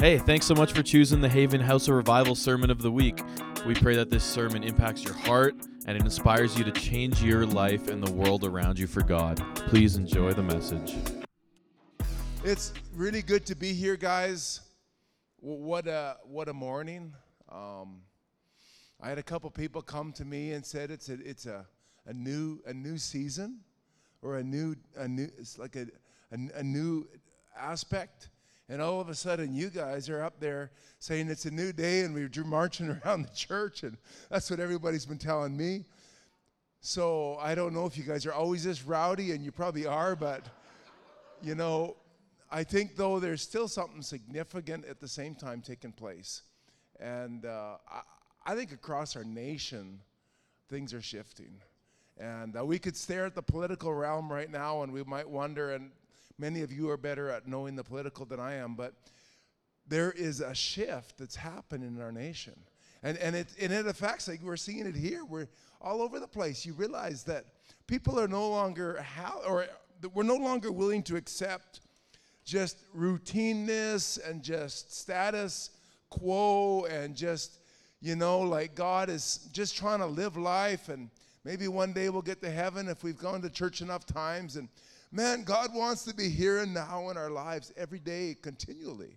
Hey, thanks so much for choosing the Haven House of Revival Sermon of the Week. We pray that this sermon impacts your heart and it inspires you to change your life and the world around you for God. Please enjoy the message. It's really good to be here, guys. What a what a morning. Um, I had a couple people come to me and said it's a it's a, a new a new season, or a new a new it's like a, a, a new aspect and all of a sudden, you guys are up there saying it's a new day and we're marching around the church, and that's what everybody's been telling me. So I don't know if you guys are always this rowdy, and you probably are, but you know, I think though there's still something significant at the same time taking place. And uh, I, think across our nation, things are shifting. And uh, we could stare at the political realm right now and we might wonder, and Many of you are better at knowing the political than I am, but there is a shift that's happening in our nation. And, and, it, and it affects, like we're seeing it here, we're all over the place. You realize that people are no longer, how, or we're no longer willing to accept just routineness and just status quo and just, you know, like God is just trying to live life and maybe one day we'll get to heaven if we've gone to church enough times and Man, God wants to be here and now in our lives every day, continually.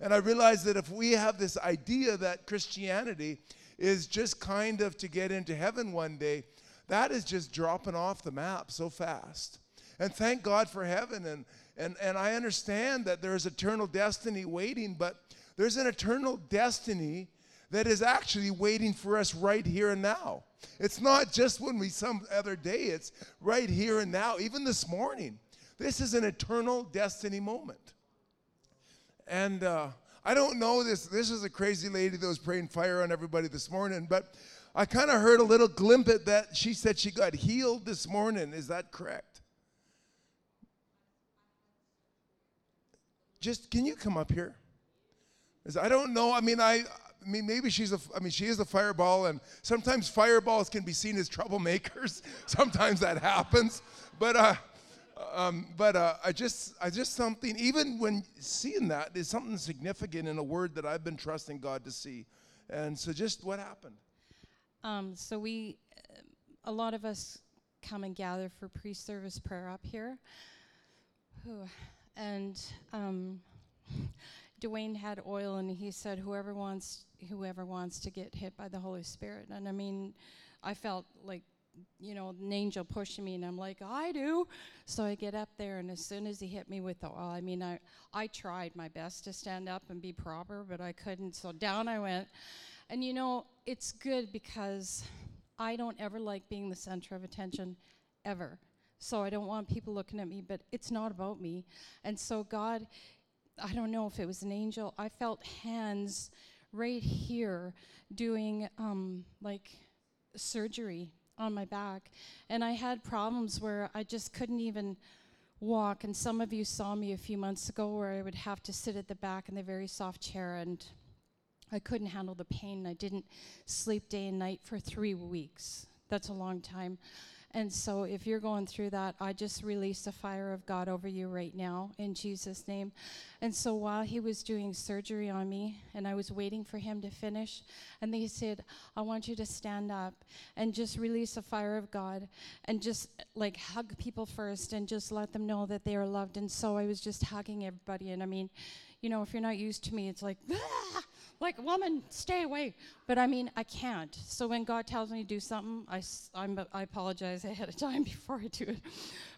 And I realize that if we have this idea that Christianity is just kind of to get into heaven one day, that is just dropping off the map so fast. And thank God for heaven. And, and, and I understand that there's eternal destiny waiting, but there's an eternal destiny that is actually waiting for us right here and now. It's not just when we some other day, it's right here and now, even this morning. This is an eternal destiny moment. And uh, I don't know this. This is a crazy lady that was praying fire on everybody this morning, but I kind of heard a little glimpse at that she said she got healed this morning. Is that correct? Just can you come up here? I don't know. I mean, I I mean, maybe she's a, I mean, she is a fireball, and sometimes fireballs can be seen as troublemakers. sometimes that happens. But, uh, um, but uh, I just, I just something, even when seeing that, there's something significant in a word that I've been trusting God to see. And so just what happened? Um, so we, a lot of us come and gather for pre-service prayer up here. And um, Dwayne had oil, and he said, "Whoever wants, whoever wants to get hit by the Holy Spirit." And I mean, I felt like, you know, an angel pushing me, and I'm like, "I do." So I get up there, and as soon as he hit me with the oil, I mean, I I tried my best to stand up and be proper, but I couldn't. So down I went, and you know, it's good because I don't ever like being the center of attention, ever. So I don't want people looking at me, but it's not about me. And so God I don't know if it was an angel. I felt hands right here doing um, like surgery on my back. And I had problems where I just couldn't even walk. And some of you saw me a few months ago where I would have to sit at the back in the very soft chair and I couldn't handle the pain. I didn't sleep day and night for three weeks. That's a long time. And so, if you're going through that, I just release the fire of God over you right now in Jesus' name. And so, while he was doing surgery on me, and I was waiting for him to finish, and they said, I want you to stand up and just release the fire of God and just like hug people first and just let them know that they are loved. And so, I was just hugging everybody. And I mean, you know, if you're not used to me, it's like, ah! Like, woman, stay away. But I mean, I can't. So when God tells me to do something, I, I'm, I apologize ahead of time before I do it.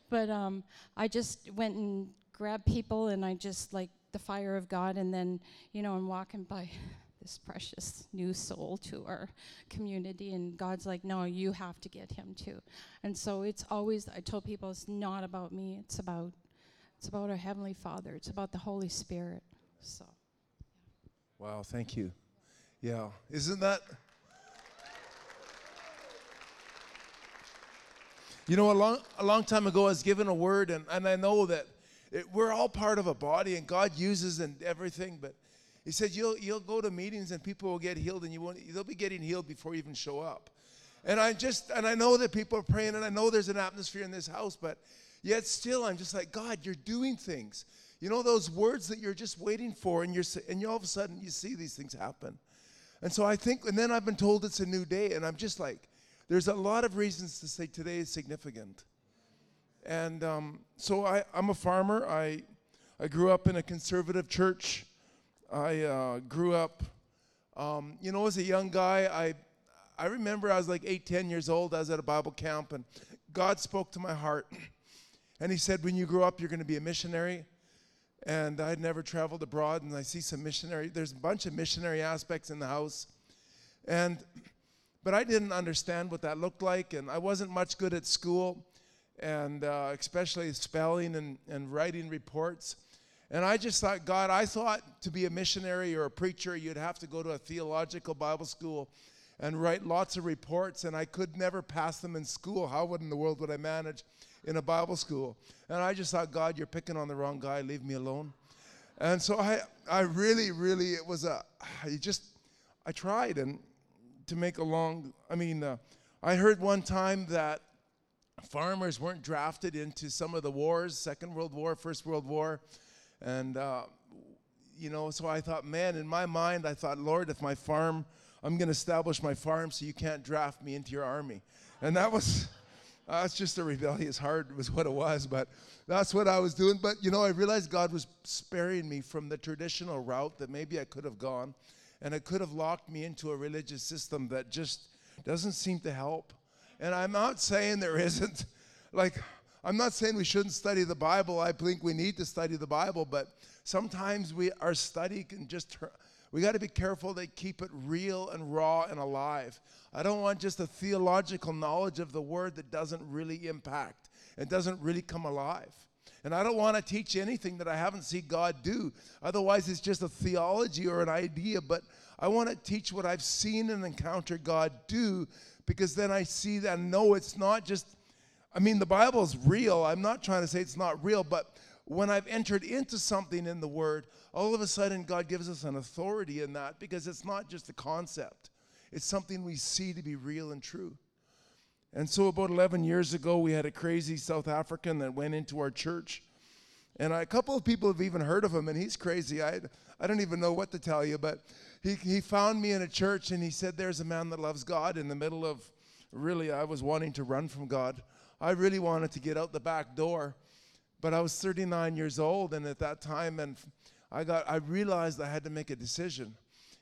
But um, I just went and grabbed people, and I just like the fire of God, and then, you know, I'm walking by this precious new soul to our community and God's like no you have to get him too and so it's always I told people it's not about me it's about it's about our heavenly father it's about the holy spirit so Wow, thank you. Yeah, isn't that? You know, a long, a long time ago, I was given a word, and, and I know that it, we're all part of a body, and God uses and everything. But He said you'll you'll go to meetings, and people will get healed, and you won't. They'll be getting healed before you even show up. And I just, and I know that people are praying, and I know there's an atmosphere in this house, but yet still, I'm just like, God, you're doing things. You know those words that you're just waiting for, and you're, and you all of a sudden you see these things happen. And so I think, and then I've been told it's a new day, and I'm just like, there's a lot of reasons to say today is significant. And um, so I, I'm a farmer. I, I grew up in a conservative church. I uh, grew up, um, you know, as a young guy, I, I remember I was like eight, ten years old. I was at a Bible camp, and God spoke to my heart. And He said, When you grow up, you're going to be a missionary. And I'd never traveled abroad, and I see some missionary, there's a bunch of missionary aspects in the house. And, but I didn't understand what that looked like, and I wasn't much good at school, and uh, especially spelling and, and writing reports. And I just thought, God, I thought to be a missionary or a preacher, you'd have to go to a theological Bible school and write lots of reports, and I could never pass them in school. How in the world would I manage in a Bible school? And I just thought, God, you're picking on the wrong guy. Leave me alone. And so I, I really, really, it was a, I just, I tried, and to make a long, I mean, uh, I heard one time that farmers weren't drafted into some of the wars, Second World War, First World War and, uh, you know, so I thought, man, in my mind, I thought, Lord, if my farm, I'm going to establish my farm so you can't draft me into your army. And that was, Uh, that's just a rebellious heart, was what it was. But that's what I was doing. But, you know, I realized God was sparing me from the traditional route that maybe I could have gone. And it could have locked me into a religious system that just doesn't seem to help. And I'm not saying there isn't. Like, I'm not saying we shouldn't study the Bible. I think we need to study the Bible, but sometimes we our study can just we got to be careful they keep it real and raw and alive. I don't want just a theological knowledge of the word that doesn't really impact and doesn't really come alive. And I don't want to teach anything that I haven't seen God do. Otherwise, it's just a theology or an idea. But I want to teach what I've seen and encountered God do because then I see that know it's not just I mean, the Bible is real. I'm not trying to say it's not real, but when I've entered into something in the Word, all of a sudden God gives us an authority in that because it's not just a concept, it's something we see to be real and true. And so, about 11 years ago, we had a crazy South African that went into our church. And a couple of people have even heard of him, and he's crazy. I, I don't even know what to tell you, but he, he found me in a church and he said, There's a man that loves God in the middle of really, I was wanting to run from God. I really wanted to get out the back door, but I was 39 years old, and at that time, and I got, I realized I had to make a decision.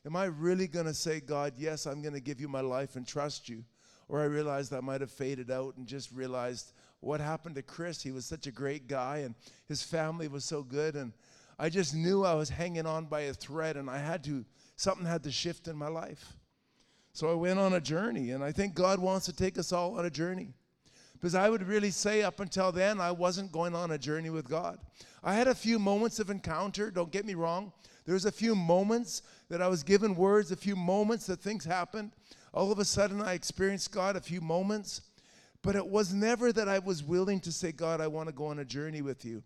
Am I really going to say, God, yes, I'm going to give you my life and trust you? Or I realized I might have faded out and just realized what happened to Chris. He was such a great guy, and his family was so good, and I just knew I was hanging on by a thread, and I had to, something had to shift in my life. So I went on a journey, and I think God wants to take us all on a journey. Because I would really say up until then, I wasn't going on a journey with God. I had a few moments of encounter, don't get me wrong. There was a few moments that I was given words, a few moments that things happened. All of a sudden, I experienced God a few moments. But it was never that I was willing to say, God, I want to go on a journey with you.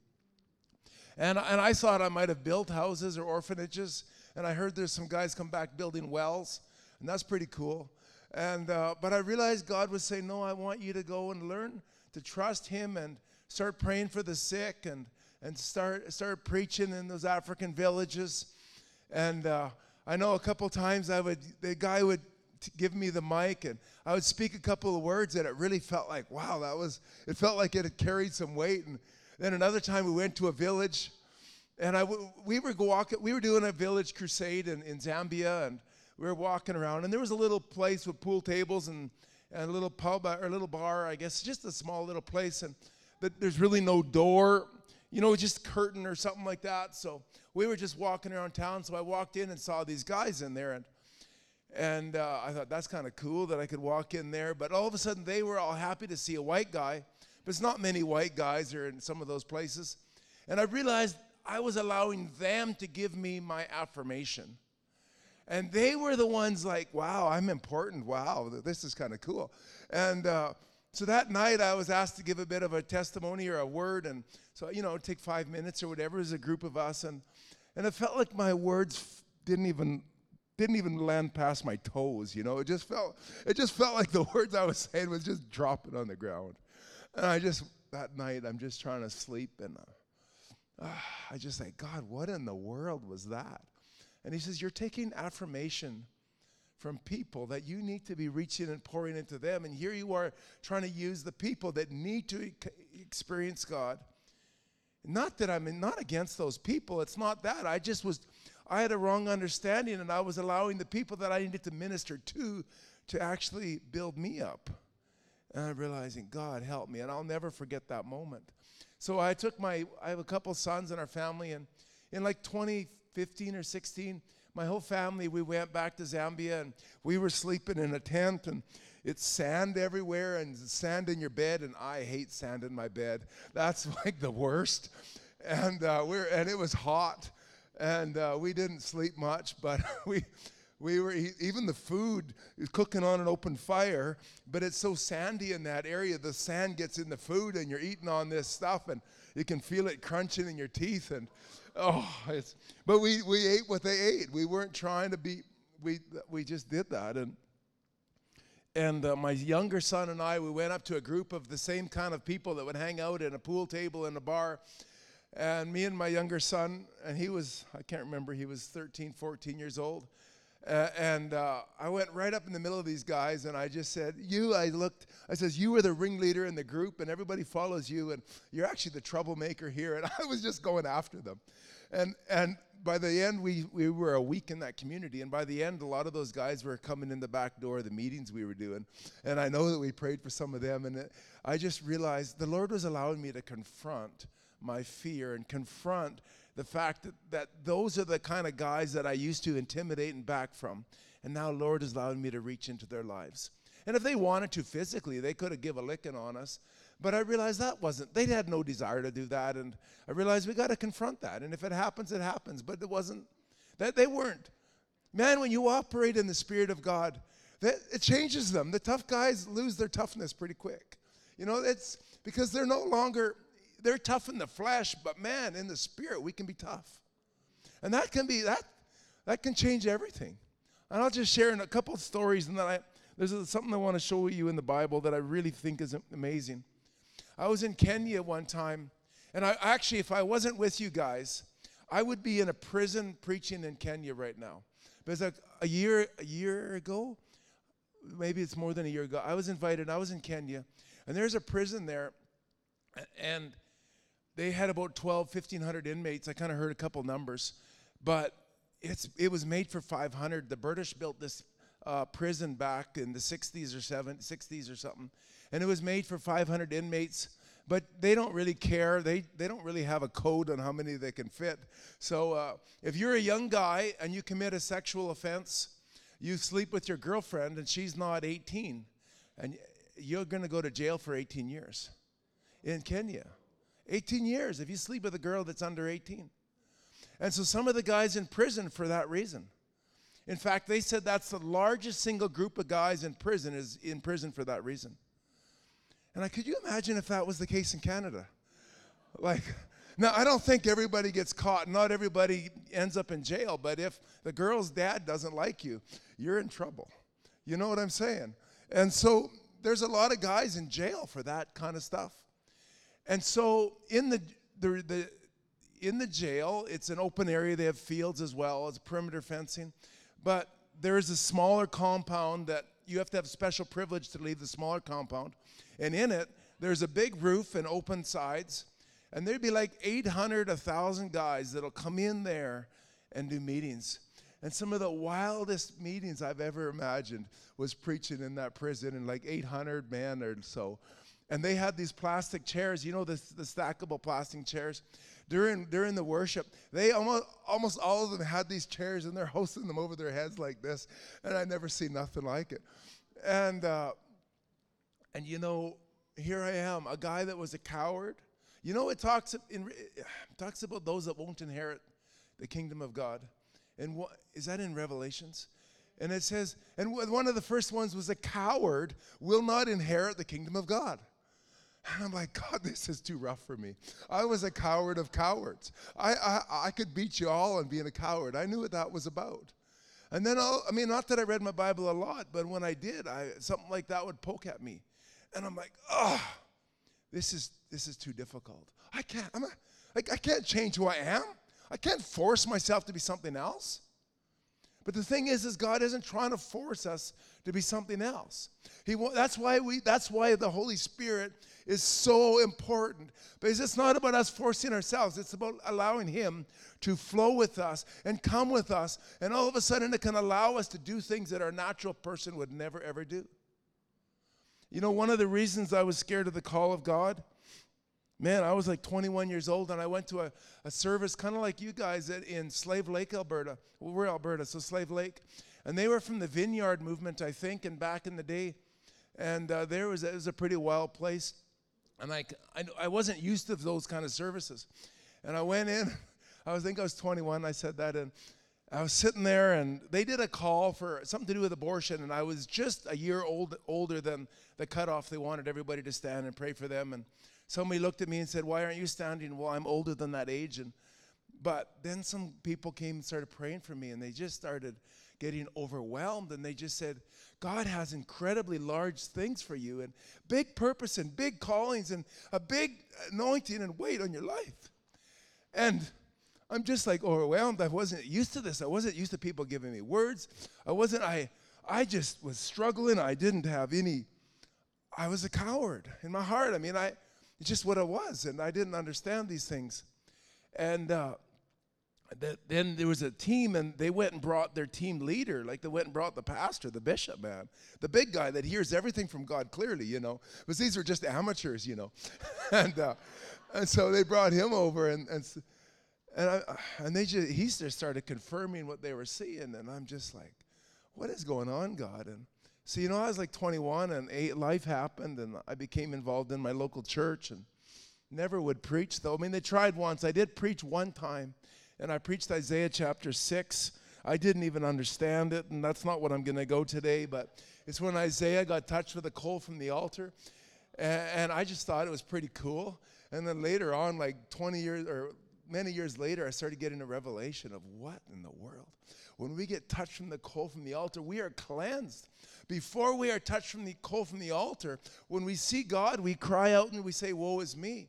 And, and I thought I might have built houses or orphanages. And I heard there's some guys come back building wells. And that's pretty cool. And uh, but I realized God was saying, "No, I want you to go and learn to trust Him and start praying for the sick and and start start preaching in those African villages." And uh, I know a couple times I would the guy would give me the mic and I would speak a couple of words and it really felt like wow that was it felt like it had carried some weight. And then another time we went to a village and I we were walking we were doing a village crusade in, in Zambia and we were walking around, and there was a little place with pool tables and, and a little pub or a little bar, I guess, just a small little place, and but there's really no door, you know, just curtain or something like that. So we were just walking around town. So I walked in and saw these guys in there, and and uh, I thought that's kind of cool that I could walk in there. But all of a sudden, they were all happy to see a white guy. But it's not many white guys are in some of those places. And I realized I was allowing them to give me my affirmation. And they were the ones like, wow, I'm important. Wow, this is kind of cool. And uh, so that night I was asked to give a bit of a testimony or a word. And so, you know, take five minutes or whatever as a group of us. And, and it felt like my words didn't even didn't even land past my toes, you know. It just felt it just felt like the words I was saying was just dropping on the ground. And I just that night I'm just trying to sleep and uh, uh, I just say, God, what in the world was that? And he says, You're taking affirmation from people that you need to be reaching and pouring into them. And here you are trying to use the people that need to experience God. Not that I'm not against those people, it's not that. I just was, I had a wrong understanding and I was allowing the people that I needed to minister to to actually build me up. And I'm realizing, God, help me. And I'll never forget that moment. So I took my, I have a couple sons in our family, and in like 2015 or 16, my whole family, we went back to Zambia and we were sleeping in a tent and it's sand everywhere and sand in your bed and I hate sand in my bed. That's like the worst. And uh, we're and it was hot and uh, we didn't sleep much, but we we were even the food is cooking on an open fire, but it's so sandy in that area. The sand gets in the food and you're eating on this stuff and you can feel it crunching in your teeth and oh, it's, but we, we ate what they ate. We weren't trying to be, we, we just did that. And, and uh, my younger son and I, we went up to a group of the same kind of people that would hang out in a pool table in a bar. And me and my younger son, and he was, I can't remember, he was 13, 14 years old. Uh, and uh, I went right up in the middle of these guys, and I just said, "You." I looked. I says, "You were the ringleader in the group, and everybody follows you, and you're actually the troublemaker here." And I was just going after them, and and by the end, we we were a week in that community, and by the end, a lot of those guys were coming in the back door of the meetings we were doing, and I know that we prayed for some of them, and it, I just realized the Lord was allowing me to confront my fear and confront the fact that, that those are the kind of guys that I used to intimidate and back from. And now Lord is allowing me to reach into their lives. And if they wanted to physically, they could have give a licking on us. But I realized that wasn't, they had no desire to do that. And I realized we got to confront that. And if it happens, it happens. But it wasn't, that they weren't. Man, when you operate in the Spirit of God, that, it changes them. The tough guys lose their toughness pretty quick. You know, it's because they're no longer they're tough in the flesh, but man, in the spirit, we can be tough. And that can be that that can change everything. And I'll just share in a couple stories, and then I there's something I want to show you in the Bible that I really think is amazing. I was in Kenya one time, and I actually, if I wasn't with you guys, I would be in a prison preaching in Kenya right now. But it's like a year, a year ago, maybe it's more than a year ago. I was invited. I was in Kenya, and there's a prison there, and they had about 12, 1,500 inmates. I kind of heard a couple numbers, but it's, it was made for 500. The British built this uh, prison back in the 60s or 70s, 60s or something, and it was made for 500 inmates. But they don't really care. They, they don't really have a code on how many they can fit. So uh, if you're a young guy and you commit a sexual offense, you sleep with your girlfriend and she's not 18, and you're going to go to jail for 18 years in Kenya. 18 years if you sleep with a girl that's under 18. And so some of the guys in prison for that reason. In fact, they said that's the largest single group of guys in prison is in prison for that reason. And I could you imagine if that was the case in Canada? Like now I don't think everybody gets caught, not everybody ends up in jail, but if the girl's dad doesn't like you, you're in trouble. You know what I'm saying? And so there's a lot of guys in jail for that kind of stuff. And so in the, the, the in the jail, it's an open area. They have fields as well as perimeter fencing. But there is a smaller compound that you have to have special privilege to leave the smaller compound. And in it, there's a big roof and open sides. And there'd be like 800, 1,000 guys that'll come in there and do meetings. And some of the wildest meetings I've ever imagined was preaching in that prison, and like 800 men or so and they had these plastic chairs, you know, the, the stackable plastic chairs. During, during the worship, they almost, almost all of them had these chairs and they're hosting them over their heads like this. And I never seen nothing like it. And, uh, and you know, here I am, a guy that was a coward. You know, it talks, in, it talks about those that won't inherit the kingdom of God. And what, is that in Revelations? And it says, and one of the first ones was a coward will not inherit the kingdom of God. And I'm like, God, this is too rough for me. I was a coward of cowards. I, I, I could beat you all on being a coward. I knew what that was about. And then, I'll, I mean, not that I read my Bible a lot, but when I did, I, something like that would poke at me. And I'm like, oh, this is, this is too difficult. I can't, I'm a, like, I can't change who I am. I can't force myself to be something else. But the thing is, is God isn't trying to force us to be something else. He that's why we that's why the Holy Spirit is so important. Because it's not about us forcing ourselves, it's about allowing Him to flow with us and come with us. And all of a sudden, it can allow us to do things that our natural person would never, ever do. You know, one of the reasons I was scared of the call of God, man, I was like 21 years old and I went to a, a service kind of like you guys at, in Slave Lake, Alberta. Well, we're Alberta, so Slave Lake. And they were from the Vineyard movement, I think, and back in the day. And uh, there was, it was a pretty wild place. And I, I, I wasn't used to those kind of services. And I went in, I was, think I was 21, I said that, and I was sitting there, and they did a call for something to do with abortion, and I was just a year old, older than the cutoff. They wanted everybody to stand and pray for them. And somebody looked at me and said, Why aren't you standing? Well, I'm older than that age. And but then some people came and started praying for me, and they just started getting overwhelmed, and they just said, God has incredibly large things for you and big purpose and big callings and a big anointing and weight on your life. And I'm just like overwhelmed. I wasn't used to this. I wasn't used to people giving me words. I wasn't, I, I just was struggling. I didn't have any, I was a coward in my heart. I mean, I, it's just what it was, and I didn't understand these things. And uh, then there was a team and they went and brought their team leader like they went and brought the pastor the bishop man. The big guy that hears everything from god clearly you know. Because these were just amateurs you know. And uh, and so they brought him over and and and, I, and they just he just started confirming what they were seeing and i'm just like what is going on god? And so you know i was like 21 and life happened and i became involved in my local church and never would preach though i mean they tried once i did preach one time and I preached Isaiah chapter 6. I didn't even understand it, and that's not what I'm going to go today, but it's when Isaiah got touched with a coal from the altar. And, and I just thought it was pretty cool. And then later on, like 20 years or many years later, I started getting a revelation of what in the world? When we get touched from the coal from the altar, we are cleansed. Before we are touched from the coal from the altar, when we see God, we cry out and we say, Woe is me.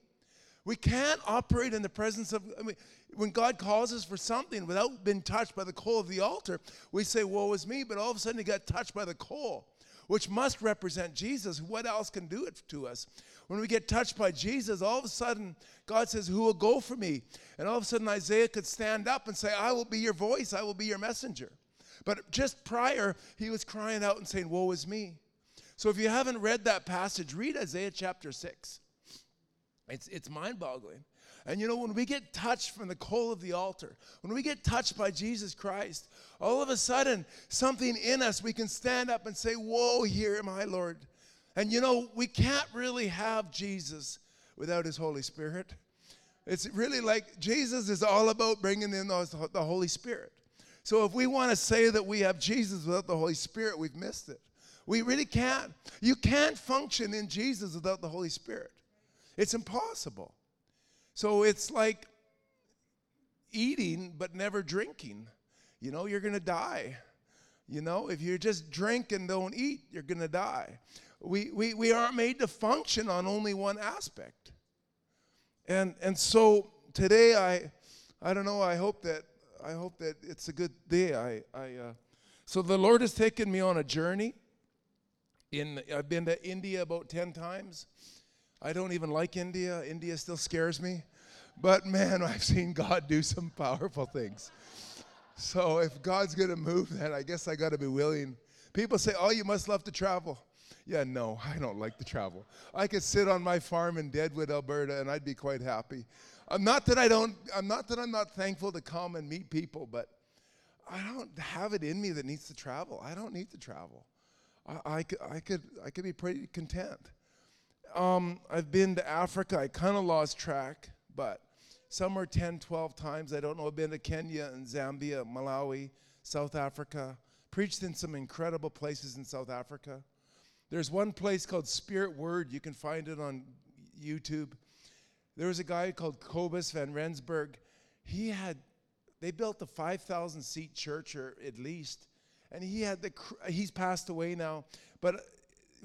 We can't operate in the presence of, I mean, when God calls us for something without being touched by the coal of the altar, we say, Woe is me, but all of a sudden he got touched by the coal, which must represent Jesus. What else can do it to us? When we get touched by Jesus, all of a sudden God says, Who will go for me? And all of a sudden Isaiah could stand up and say, I will be your voice, I will be your messenger. But just prior, he was crying out and saying, Woe is me. So if you haven't read that passage, read Isaiah chapter 6. It's, it's mind boggling. And you know, when we get touched from the coal of the altar, when we get touched by Jesus Christ, all of a sudden, something in us, we can stand up and say, Whoa, here I, Lord. And you know, we can't really have Jesus without his Holy Spirit. It's really like Jesus is all about bringing in the Holy Spirit. So if we want to say that we have Jesus without the Holy Spirit, we've missed it. We really can't. You can't function in Jesus without the Holy Spirit. It's impossible. So it's like eating but never drinking. You know, you're going to die. You know, if you just drink and don't eat, you're going to die. We, we, we aren't made to function on only one aspect. And, and so today, I, I don't know, I hope that, I hope that it's a good day. I, I, uh, so the Lord has taken me on a journey. In, I've been to India about 10 times. I don't even like India. India still scares me. But man, I've seen God do some powerful things. So if God's going to move, then I guess I got to be willing. People say, oh, you must love to travel. Yeah, no, I don't like to travel. I could sit on my farm in Deadwood, Alberta, and I'd be quite happy. I'm not that I don't. I'm not that I'm not thankful to come and meet people, but I don't have it in me that needs to travel. I don't need to travel. I, I, I could I could be pretty content um, I've been to Africa. I kind of lost track, but somewhere 10, 12 times. I don't know. I've been to Kenya and Zambia, Malawi, South Africa. Preached in some incredible places in South Africa. There's one place called Spirit Word. You can find it on YouTube. There was a guy called Cobus van Rensburg. He had, they built a 5,000 seat church, or at least, and he had the, he's passed away now, but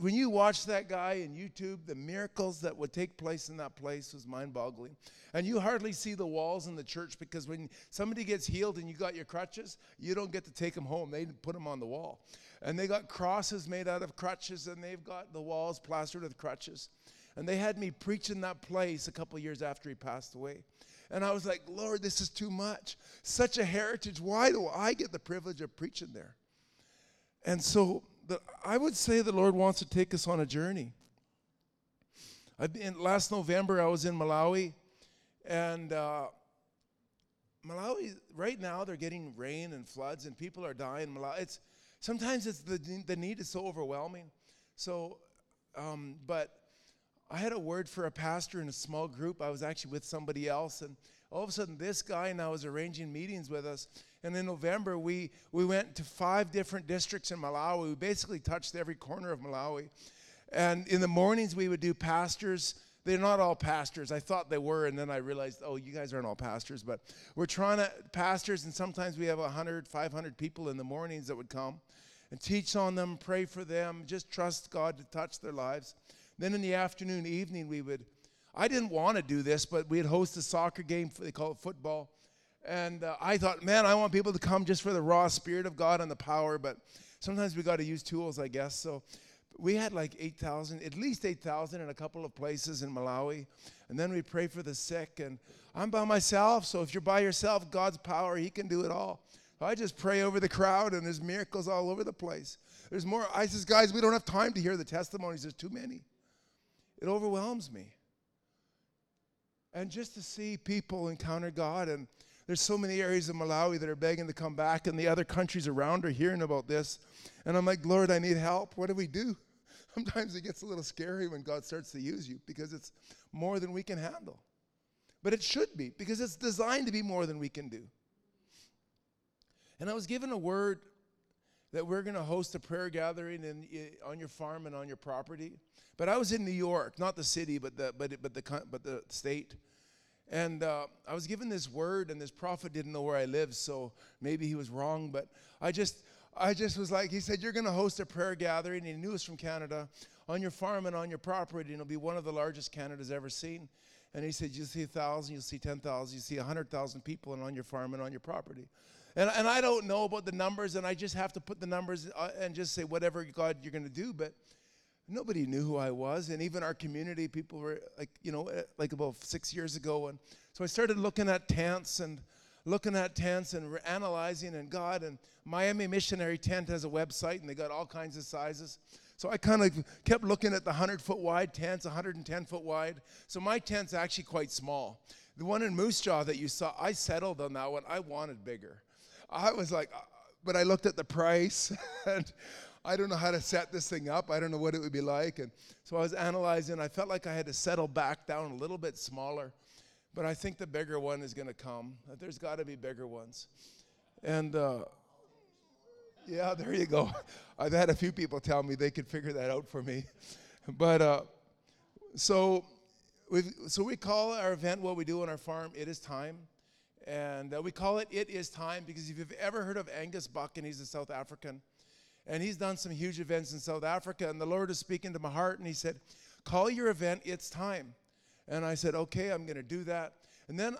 when you watch that guy in YouTube, the miracles that would take place in that place was mind-boggling. And you hardly see the walls in the church because when somebody gets healed and you got your crutches, you don't get to take them home. They put them on the wall. And they got crosses made out of crutches and they've got the walls plastered with crutches. And they had me preach in that place a couple years after he passed away. And I was like, Lord, this is too much. Such a heritage. Why do I get the privilege of preaching there? And so the, I would say the Lord wants to take us on a journey. I've been, last November, I was in Malawi, and uh, Malawi, right now, they're getting rain and floods, and people are dying. Malawi, it's, sometimes it's the, the need is so overwhelming. So, um, but I had a word for a pastor in a small group. I was actually with somebody else, and all of a sudden, this guy now is arranging meetings with us. And in November, we, we went to five different districts in Malawi. We basically touched every corner of Malawi. And in the mornings, we would do pastors. They're not all pastors. I thought they were, and then I realized, oh, you guys aren't all pastors. But we're trying to, pastors, and sometimes we have 100, 500 people in the mornings that would come and teach on them, pray for them, just trust God to touch their lives. Then in the afternoon, evening, we would, I didn't want to do this, but we'd host a soccer game, they call it football. And uh, I thought, man, I want people to come just for the raw spirit of God and the power, but sometimes we got to use tools, I guess. So we had like 8,000, at least 8,000 in a couple of places in Malawi. And then we pray for the sick. And I'm by myself, so if you're by yourself, God's power, He can do it all. I just pray over the crowd, and there's miracles all over the place. There's more. I says, guys, we don't have time to hear the testimonies. There's too many. It overwhelms me. And just to see people encounter God, and there's so many areas of Malawi that are begging to come back, and the other countries around are hearing about this. And I'm like, Lord, I need help. What do we do? Sometimes it gets a little scary when God starts to use you because it's more than we can handle. But it should be because it's designed to be more than we can do. And I was given a word that we're going to host a prayer gathering in, on your farm and on your property. But I was in New York, not the city, but the, but, but the, but the state. And uh, I was given this word, and this prophet didn't know where I lived, so maybe he was wrong. But I just, I just was like, he said, You're going to host a prayer gathering. And he knew us from Canada on your farm and on your property, and it'll be one of the largest Canada's ever seen. And he said, You'll see a thousand, you'll see 10,000, you'll see a 100,000 people and on your farm and on your property. And, and I don't know about the numbers, and I just have to put the numbers uh, and just say whatever God you're going to do. But nobody knew who I was, and even our community, people were like, you know, eh, like about six years ago. And so I started looking at tents and looking at tents and analyzing. And God and Miami Missionary Tent has a website, and they got all kinds of sizes. So I kind of kept looking at the 100 foot wide tents, 110 foot wide. So my tent's actually quite small. The one in Moose Jaw that you saw, I settled on that one. I wanted bigger. I was like, uh, but I looked at the price and I don't know how to set this thing up. I don't know what it would be like. And so I was analyzing. I felt like I had to settle back down a little bit smaller. But I think the bigger one is going to come. There's got to be bigger ones. And uh, yeah, there you go. I've had a few people tell me they could figure that out for me. But uh, so, so we call our event what we do on our farm. It is time. And uh, we call it It Is Time because if you've ever heard of Angus Buchan, and he's a South African. And he's done some huge events in South Africa. And the Lord is speaking to my heart, and he said, Call your event, it's time. And I said, Okay, I'm going to do that. And then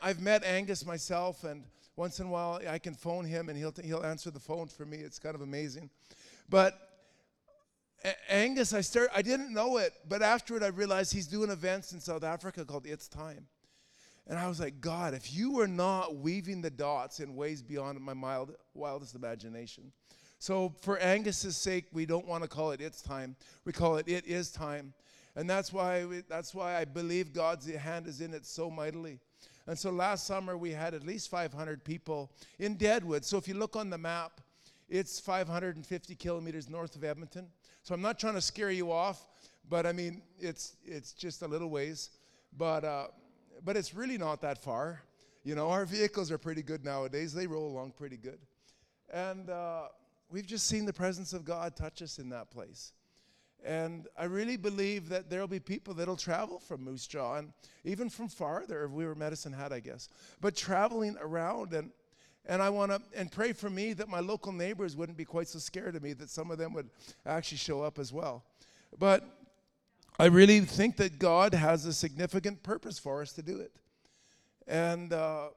I've met Angus myself, and once in a while I can phone him, and he'll, t- he'll answer the phone for me. It's kind of amazing. But a- Angus, I start. I didn't know it, but afterward I realized he's doing events in South Africa called It's Time. And I was like, God, if you were not weaving the dots in ways beyond my mild, wildest imagination. So, for Angus's sake, we don't want to call it its time. We call it it is time. And that's why, we, that's why I believe God's hand is in it so mightily. And so last summer, we had at least 500 people in Deadwood. So, if you look on the map, it's 550 kilometers north of Edmonton. So, I'm not trying to scare you off, but I mean, it's, it's just a little ways. But, uh, but it's really not that far. You know, our vehicles are pretty good nowadays. They roll along pretty good. And uh, we've just seen the presence of God touch us in that place. And I really believe that there'll be people that'll travel from Moose Jaw and even from farther, if we were Medicine Hat, I guess, but traveling around. And, and I want to and pray for me that my local neighbors wouldn't be quite so scared of me that some of them would actually show up as well. But I really think that God has a significant purpose for us to do it, and uh,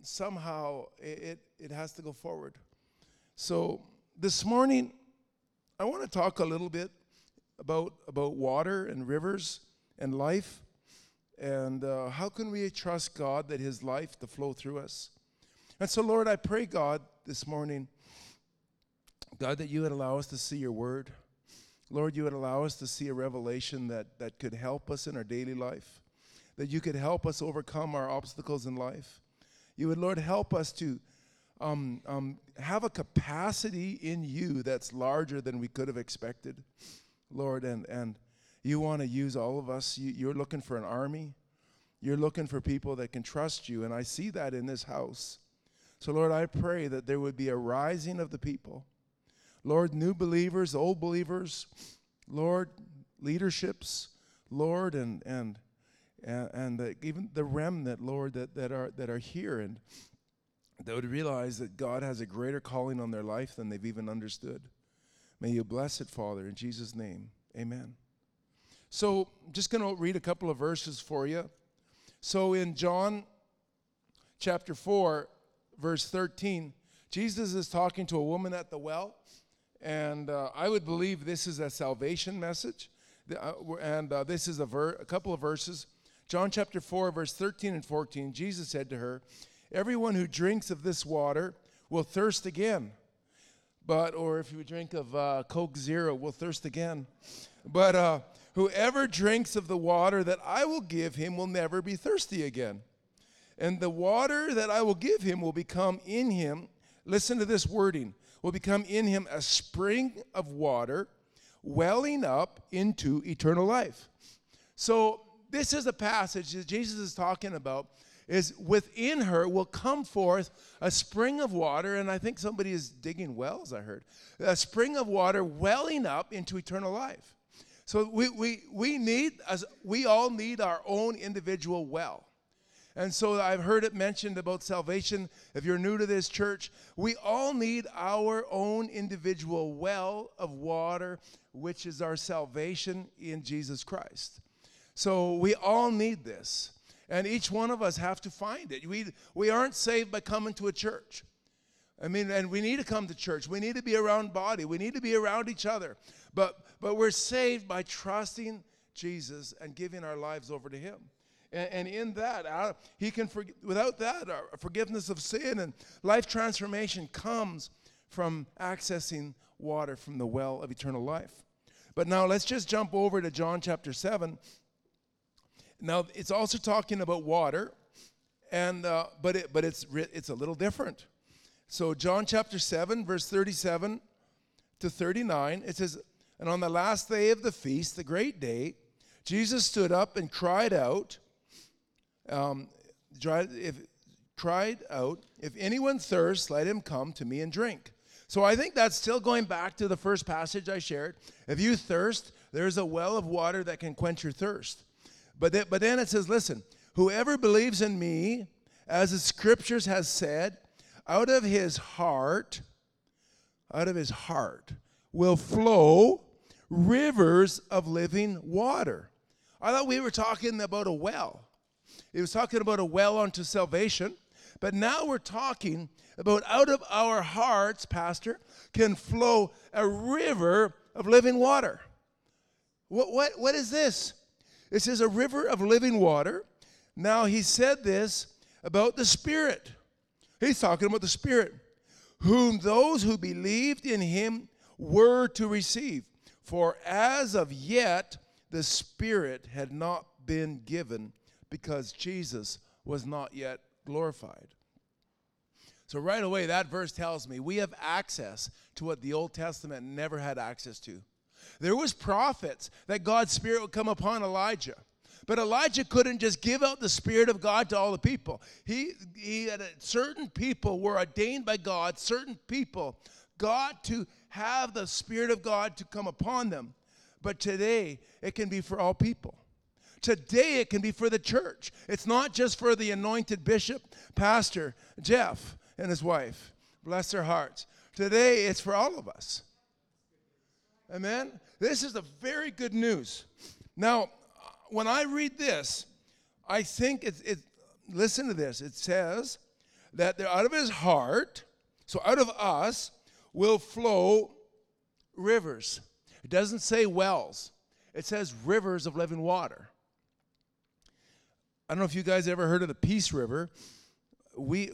somehow it, it it has to go forward. So this morning, I want to talk a little bit about about water and rivers and life, and uh, how can we trust God that His life to flow through us. And so, Lord, I pray, God, this morning, God, that you would allow us to see your word. Lord, you would allow us to see a revelation that, that could help us in our daily life, that you could help us overcome our obstacles in life. You would, Lord, help us to um, um, have a capacity in you that's larger than we could have expected, Lord. And, and you want to use all of us. You, you're looking for an army, you're looking for people that can trust you. And I see that in this house. So, Lord, I pray that there would be a rising of the people. Lord, new believers, old believers, Lord, leaderships, Lord, and and and, the, even the remnant, Lord, that, that are that are here and that would realize that God has a greater calling on their life than they've even understood. May you bless it, Father, in Jesus' name. Amen. So, just going to read a couple of verses for you. So, in John chapter 4, verse 13, Jesus is talking to a woman at the well, and uh, I would believe this is a salvation message. Uh, and uh, this is a, ver- a couple of verses. John chapter 4, verse 13 and 14, Jesus said to her, Everyone who drinks of this water will thirst again. But, or if you drink of uh, Coke Zero, will thirst again. But uh, whoever drinks of the water that I will give him will never be thirsty again. And the water that I will give him will become in him, listen to this wording, will become in him a spring of water welling up into eternal life. So, this is a passage that Jesus is talking about is within her will come forth a spring of water and i think somebody is digging wells i heard. A spring of water welling up into eternal life. So we, we, we need as we all need our own individual well and so I've heard it mentioned about salvation. If you're new to this church, we all need our own individual well of water, which is our salvation in Jesus Christ. So we all need this. And each one of us have to find it. We, we aren't saved by coming to a church. I mean, and we need to come to church. We need to be around body. We need to be around each other. But but we're saved by trusting Jesus and giving our lives over to Him. And, and in that, uh, He can forg- without that, our forgiveness of sin and life transformation comes from accessing water from the well of eternal life. But now let's just jump over to John chapter 7 now it's also talking about water, and uh, but it but it's it's a little different. So John chapter seven, verse thirty-seven to thirty-nine, it says, "And on the last day of the feast, the great day, Jesus stood up and cried out, um, tried, if, cried out, if anyone thirsts, let him come to me and drink." So I think that's still going back to the first passage I shared. If you thirst, there's a well of water that can quench your thirst. But then, but then it says, listen, whoever believes in me, as the scriptures has said, out of his heart, out of his heart will flow rivers of living water. I thought we were talking about a well. It was talking about a well unto salvation, but now we're talking about out of our hearts, Pastor, can flow a river of living water. What, what, what is this? It says, a river of living water. Now, he said this about the Spirit. He's talking about the Spirit, whom those who believed in him were to receive. For as of yet, the Spirit had not been given because Jesus was not yet glorified. So, right away, that verse tells me we have access to what the Old Testament never had access to. There was prophets that God's spirit would come upon Elijah. But Elijah couldn't just give out the Spirit of God to all the people. He, he had a, certain people were ordained by God, certain people, God to have the Spirit of God to come upon them. But today, it can be for all people. Today, it can be for the church. It's not just for the anointed bishop, pastor, Jeff. and his wife. Bless their hearts. Today, it's for all of us. Amen? This is a very good news. Now, when I read this, I think it's, it, listen to this. It says that out of his heart, so out of us, will flow rivers. It doesn't say wells, it says rivers of living water. I don't know if you guys ever heard of the Peace River. We,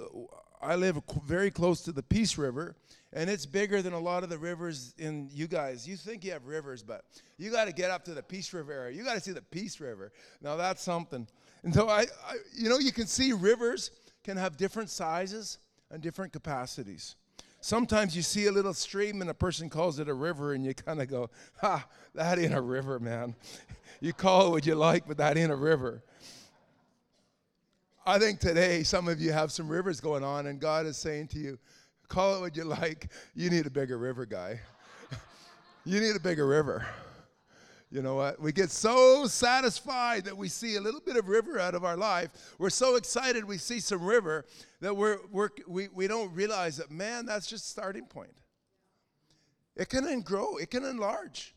I live very close to the Peace River, and it's bigger than a lot of the rivers in you guys. You think you have rivers, but you got to get up to the Peace River area. You got to see the Peace River. Now that's something. And so I, I, you know, you can see rivers can have different sizes and different capacities. Sometimes you see a little stream and a person calls it a river, and you kind of go, "Ha, that ain't a river, man." you call it what you like, but that ain't a river. I think today some of you have some rivers going on, and God is saying to you, call it what you like. You need a bigger river, guy. you need a bigger river. You know what? We get so satisfied that we see a little bit of river out of our life. We're so excited we see some river that we're, we're, we, we don't realize that, man, that's just starting point. It can grow, it can enlarge.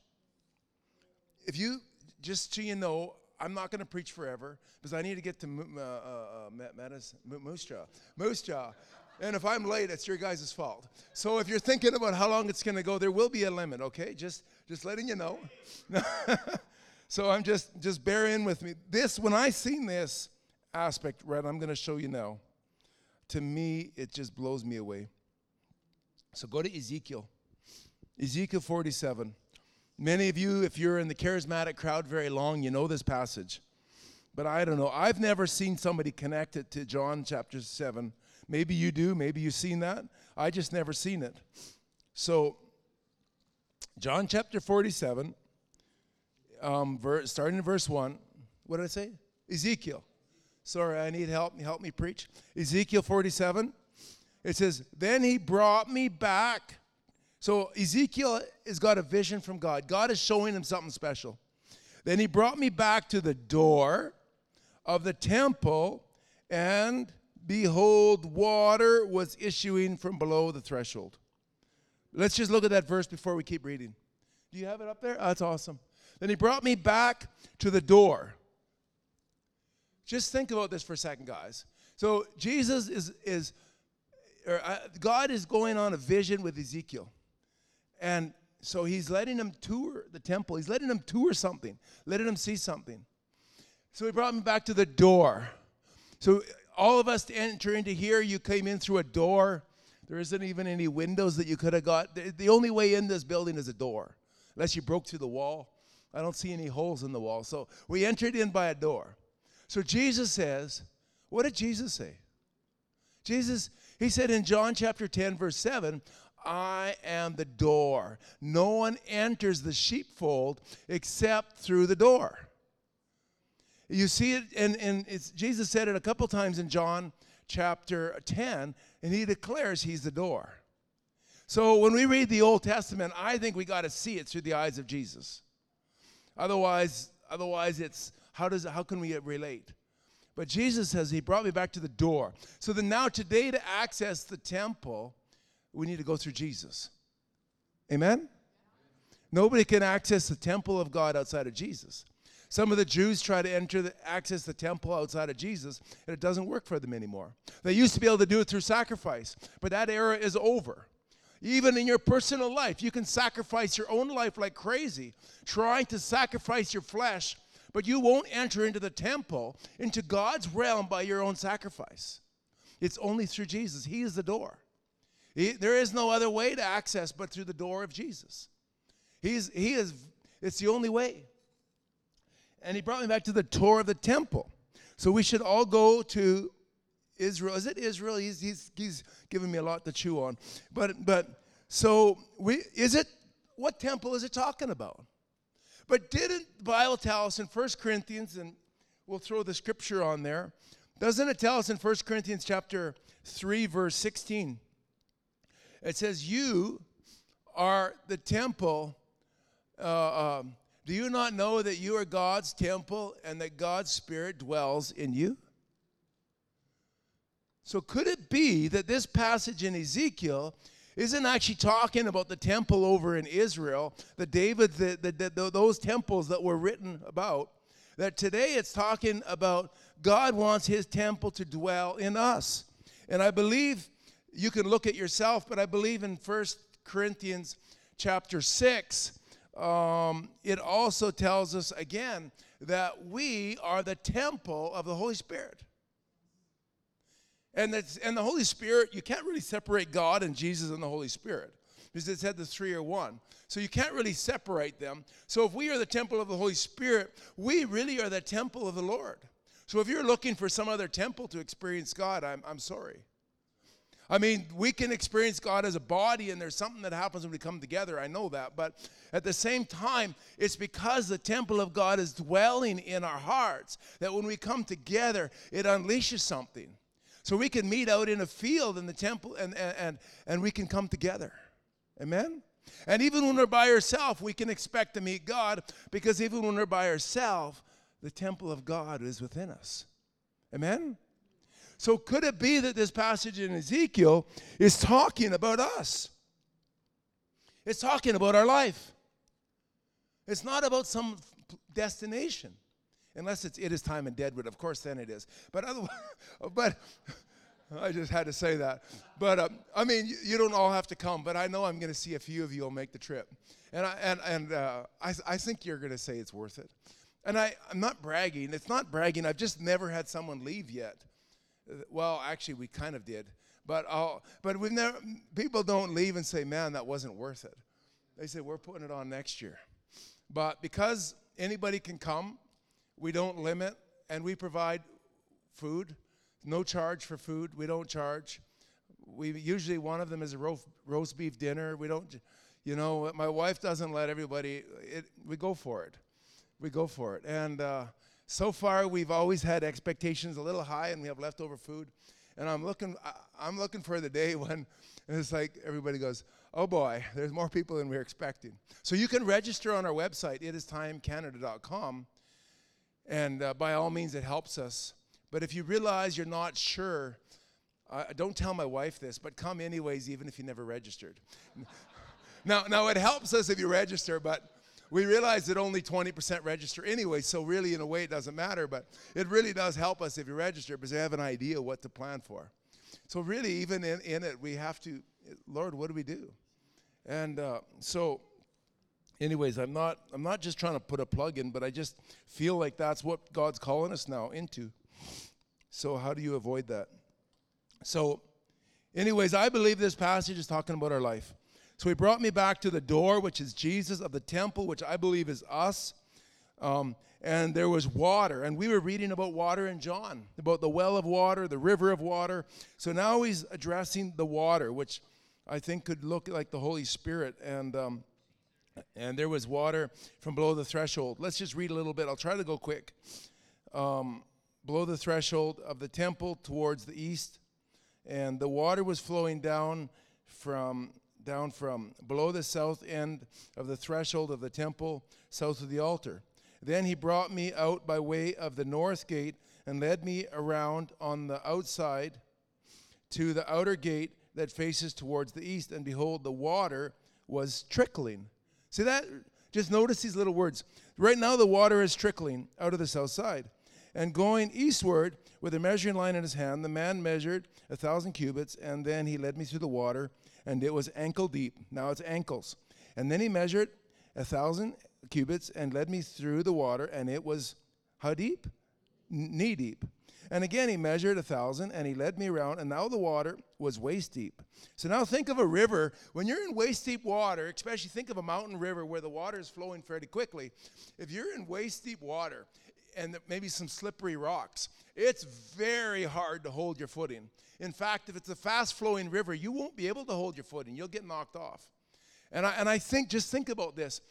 If you, just so you know, I'm not going to preach forever because I need to get to uh, uh, uh, Moose Jaw. And if I'm late, it's your guys' fault. So if you're thinking about how long it's going to go, there will be a limit, okay? Just just letting you know. so I'm just just bear in with me. This when I seen this aspect, right, I'm going to show you now. To me, it just blows me away. So go to Ezekiel. Ezekiel 47. Many of you, if you're in the charismatic crowd very long, you know this passage. But I don't know. I've never seen somebody connect it to John chapter 7. Maybe you do. Maybe you've seen that. I just never seen it. So, John chapter 47, um, verse, starting in verse 1. What did I say? Ezekiel. Sorry, I need help. Help me preach. Ezekiel 47. It says, Then he brought me back so Ezekiel has got a vision from God. God is showing him something special. Then he brought me back to the door of the temple, and behold, water was issuing from below the threshold. Let's just look at that verse before we keep reading. Do you have it up there? Oh, that's awesome. Then he brought me back to the door. Just think about this for a second, guys. So Jesus is is or, uh, God is going on a vision with Ezekiel. And so he's letting him tour the temple. He's letting him tour something, letting him see something. So he brought him back to the door. So all of us to enter into here, you came in through a door. There isn't even any windows that you could have got. The only way in this building is a door, unless you broke through the wall. I don't see any holes in the wall. So we entered in by a door. So Jesus says, what did Jesus say? Jesus, he said in John chapter 10, verse 7, I am the door. No one enters the sheepfold except through the door. You see it, and, and Jesus said it a couple times in John chapter 10, and he declares he's the door. So when we read the Old Testament, I think we got to see it through the eyes of Jesus. Otherwise, otherwise it's how does how can we relate? But Jesus says he brought me back to the door. So then now today to access the temple, we need to go through Jesus. Amen? Nobody can access the temple of God outside of Jesus. Some of the Jews try to enter the, access the temple outside of Jesus, and it doesn't work for them anymore. They used to be able to do it through sacrifice, but that era is over. Even in your personal life, you can sacrifice your own life like crazy, trying to sacrifice your flesh, but you won't enter into the temple, into God's realm by your own sacrifice. It's only through Jesus. He is the door. He, there is no other way to access but through the door of Jesus. He's, he is, it's the only way. And he brought me back to the tour of the temple. So we should all go to Israel. Is it Israel? He's, he's, he's giving me a lot to chew on. But, but so we, is it, what temple is it talking about? But didn't the Bible tell us in 1 Corinthians, and we'll throw the scripture on there, doesn't it tell us in 1 Corinthians chapter 3, verse 16? It says, You are the temple. Uh, um, do you not know that you are God's temple and that God's Spirit dwells in you? So, could it be that this passage in Ezekiel isn't actually talking about the temple over in Israel, the David, the, the, the, those temples that were written about? That today it's talking about God wants his temple to dwell in us. And I believe you can look at yourself, but I believe in First Corinthians chapter 6, um, it also tells us again that we are the temple of the Holy Spirit. And, that's, and the Holy Spirit, you can't really separate God and Jesus and the Holy Spirit because it said the three are one. So you can't really separate them. So if we are the temple of the Holy Spirit, we really are the temple of the Lord. So if you're looking for some other temple to experience God, I'm, I'm sorry. I mean, we can experience God as a body, and there's something that happens when we come together. I know that. But at the same time, it's because the temple of God is dwelling in our hearts that when we come together, it unleashes something. So we can meet out in a field in the temple and, and, and, and we can come together. Amen? And even when we're by ourselves, we can expect to meet God because even when we're by ourselves, the temple of God is within us. Amen? So, could it be that this passage in Ezekiel is talking about us? It's talking about our life. It's not about some destination, unless it's it is time in Deadwood. Of course, then it is. But otherwise, but I just had to say that. But uh, I mean, you, you, don't all have to come. But I know I'm going to see a few of you will make the trip, and I, and and uh, I I think you're going to say it's worth it. And I, I'm not bragging. It's not bragging. I've just never had someone leave yet. Well, actually, we kind of did. But, I'll, but we've never, people don't leave and say, man, that wasn't worth it. They say, we're putting it on next year. But because anybody can come, we don't limit, and we provide food. No charge for food. We don't charge. We usually one of them is a roast, roast beef dinner. We don't, you know, my wife doesn't let everybody. It, we go for it we go for it. And uh, so far, we've always had expectations a little high, and we have leftover food. And I'm looking, I'm looking for the day when it's like everybody goes, "Oh boy, there's more people than we are expecting." So you can register on our website, itisTimeCanada.com, and uh, by all means, it helps us. But if you realize you're not sure, uh, don't tell my wife this, but come anyways, even if you never registered. now, now it helps us if you register, but we realize that only 20% register anyway, so really, in a way, it doesn't matter, but it really does help us if you register because they have an idea what to plan for. So, really, even in, in it, we have to, Lord, what do we do? And uh, so, anyways, I'm not, I'm not just trying to put a plug in, but I just feel like that's what God's calling us now into. So, how do you avoid that? So, anyways, I believe this passage is talking about our life. So he brought me back to the door, which is Jesus of the temple, which I believe is us. Um, and there was water. And we were reading about water in John, about the well of water, the river of water. So now he's addressing the water, which I think could look like the Holy Spirit. And, um, and there was water from below the threshold. Let's just read a little bit. I'll try to go quick. Um, below the threshold of the temple towards the east. And the water was flowing down from down from below the south end of the threshold of the temple, south of the altar. Then he brought me out by way of the north gate and led me around on the outside to the outer gate that faces towards the east. And behold, the water was trickling. See that? Just notice these little words. Right now, the water is trickling out of the south side. And going eastward with a measuring line in his hand, the man measured a thousand cubits, and then he led me through the water and it was ankle deep. Now it's ankles. And then he measured a thousand cubits and led me through the water, and it was how deep? Knee deep. And again he measured a thousand and he led me around, and now the water was waist deep. So now think of a river. When you're in waist deep water, especially think of a mountain river where the water is flowing fairly quickly. If you're in waist deep water and maybe some slippery rocks, it's very hard to hold your footing. In fact, if it's a fast flowing river, you won't be able to hold your footing. You'll get knocked off. And I, and I think, just think about this.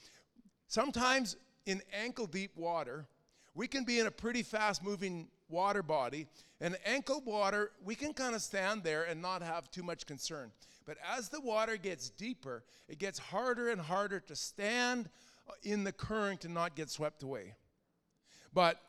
Sometimes in ankle deep water, we can be in a pretty fast moving water body. And ankle water, we can kind of stand there and not have too much concern. But as the water gets deeper, it gets harder and harder to stand uh, in the current and not get swept away. But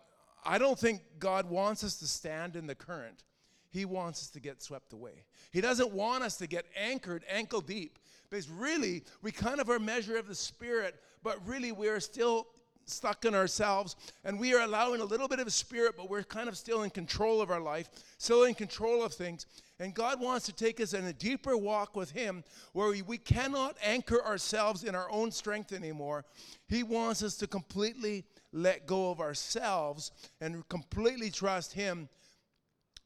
I don't think God wants us to stand in the current. He wants us to get swept away. He doesn't want us to get anchored ankle deep. Because really, we kind of are measure of the Spirit, but really we're still stuck in ourselves and we are allowing a little bit of a spirit, but we're kind of still in control of our life, still in control of things. And God wants to take us in a deeper walk with Him where we, we cannot anchor ourselves in our own strength anymore. He wants us to completely let go of ourselves and completely trust Him.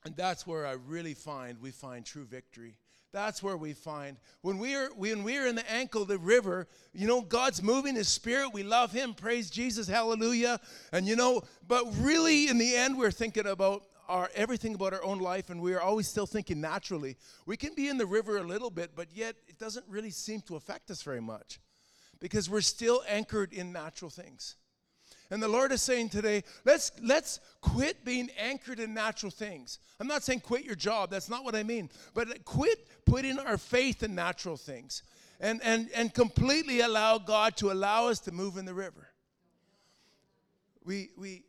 And that's where I really find we find true victory. That's where we find when we are when we are in the ankle of the river, you know, God's moving his spirit. We love him. Praise Jesus. Hallelujah. And you know, but really in the end we're thinking about our everything about our own life and we are always still thinking naturally. We can be in the river a little bit, but yet it doesn't really seem to affect us very much because we're still anchored in natural things. And the Lord is saying today, let's let's quit being anchored in natural things. I'm not saying quit your job, that's not what I mean. But quit putting our faith in natural things and and and completely allow God to allow us to move in the river. We we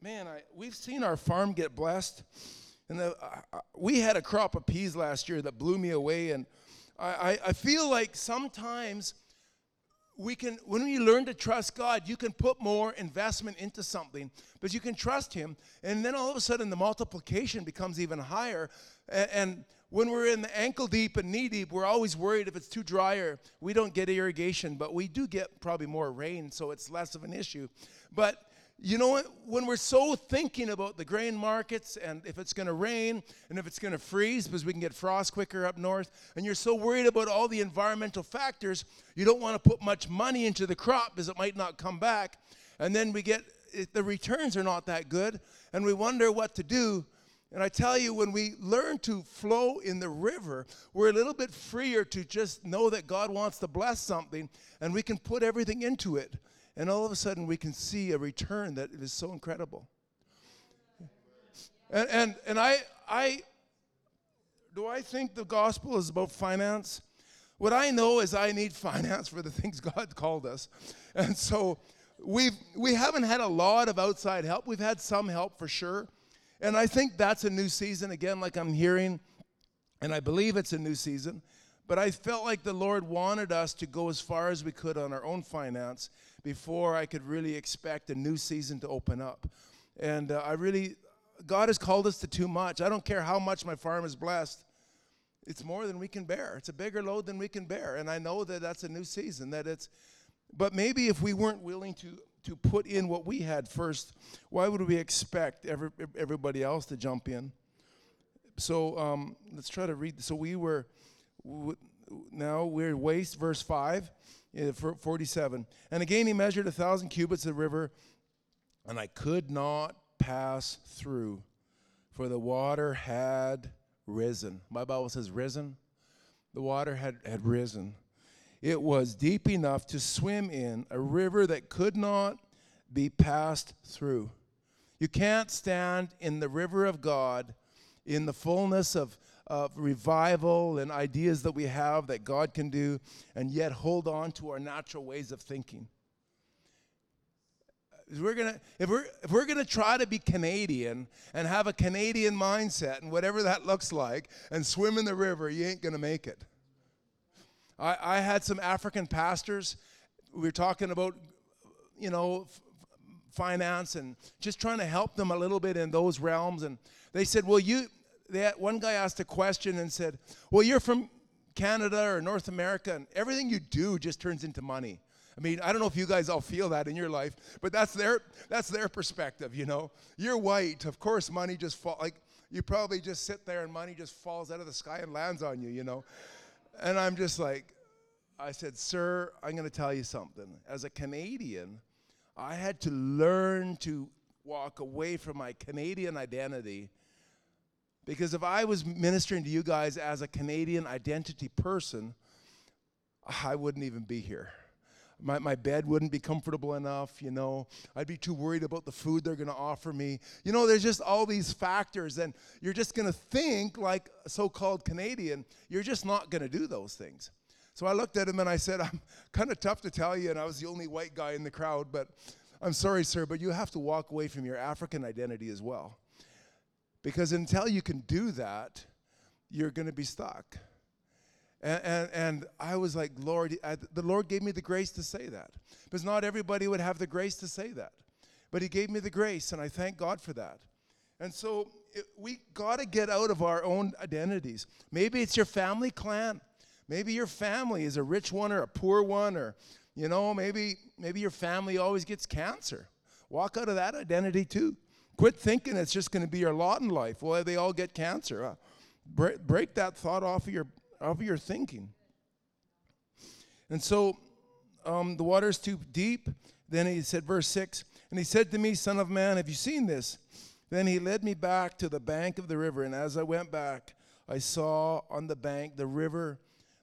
man, I we've seen our farm get blessed. And the, uh, we had a crop of peas last year that blew me away and I, I, I feel like sometimes we can when we learn to trust god you can put more investment into something but you can trust him and then all of a sudden the multiplication becomes even higher. And, when we're in the ankle deep and knee deep we're always worried if it's too dry or we don't get irrigation but we do get probably more rain so it's less of an issue. But you know what? When we're so thinking about the grain markets and if it's going to rain and if it's going to freeze because we can get frost quicker up north, and you're so worried about all the environmental factors, you don't want to put much money into the crop because it might not come back. And then we get the returns are not that good, and we wonder what to do. And I tell you, when we learn to flow in the river, we're a little bit freer to just know that God wants to bless something, and we can put everything into it and all of a sudden we can see a return that is so incredible. And, and, and I, I, do I think the gospel is about finance? What I know is I need finance for the things God called us. And so we've, we haven't had a lot of outside help. We've had some help for sure. And I think that's a new season, again, like I'm hearing, and I believe it's a new season. But I felt like the Lord wanted us to go as far as we could on our own finance before I could really expect a new season to open up. And uh, I really, God has called us to too much. I don't care how much my farm is blessed. It's more than we can bear. It's a bigger load than we can bear. And I know that that's a new season, that it's, but maybe if we weren't willing to, to put in what we had first, why would we expect every, everybody else to jump in? So um, let's try to read. So we were, now we're waste, verse 5. 47. And again he measured a thousand cubits of river, and I could not pass through, for the water had risen. My Bible says risen. The water had, had risen. It was deep enough to swim in, a river that could not be passed through. You can't stand in the river of God in the fullness of of revival and ideas that we have that God can do, and yet hold on to our natural ways of thinking. We're gonna, if we're, if we're gonna try to be Canadian and have a Canadian mindset and whatever that looks like and swim in the river, you ain't gonna make it. I, I had some African pastors. We were talking about, you know, finance and just trying to help them a little bit in those realms. And they said, "Well, you they one guy asked a question and said, Well, you're from Canada or North America, and everything you do just turns into money. I mean, I don't know if you guys all feel that in your life, but that's their that's their perspective, you know. You're white, of course money just fall like you probably just sit there and money just falls out of the sky and lands on you, you know. And I'm just like I said, "Sir, I'm going to tell you something. As a Canadian, I had to learn to walk away from my Canadian identity because if I was ministering to you guys as a Canadian identity person, I wouldn't even be here. My, my bed wouldn't be comfortable enough, you know. I'd be too worried about the food they're going to offer me. You know, there's just all these factors, and you're just going to think like a so called Canadian, you're just not going to do those things. So I looked at him and I said, I'm kind of tough to tell you, and I was the only white guy in the crowd, but I'm sorry, sir, but you have to walk away from your African identity as well. Because until you can do that, you're going to be stuck. And, and, and, I was like, Lord, I, the Lord gave me the grace to say that. Because not everybody would have the grace to say that. But He gave me the grace, and I thank God for that. And so it, we got to get out of our own identities. Maybe it's your family clan. Maybe your family is a rich one or a poor one, or, you know, maybe, maybe your family always gets cancer. Walk out of that identity too. Quit thinking it's just going to be your lot in life. Well, they all get cancer. Uh, break, break that thought off of your of your thinking. And so um, the water is too deep. Then he said, verse 6, and he said to me, Son of man, have you seen this? Then he led me back to the bank of the river. And as I went back, I saw on the bank the river,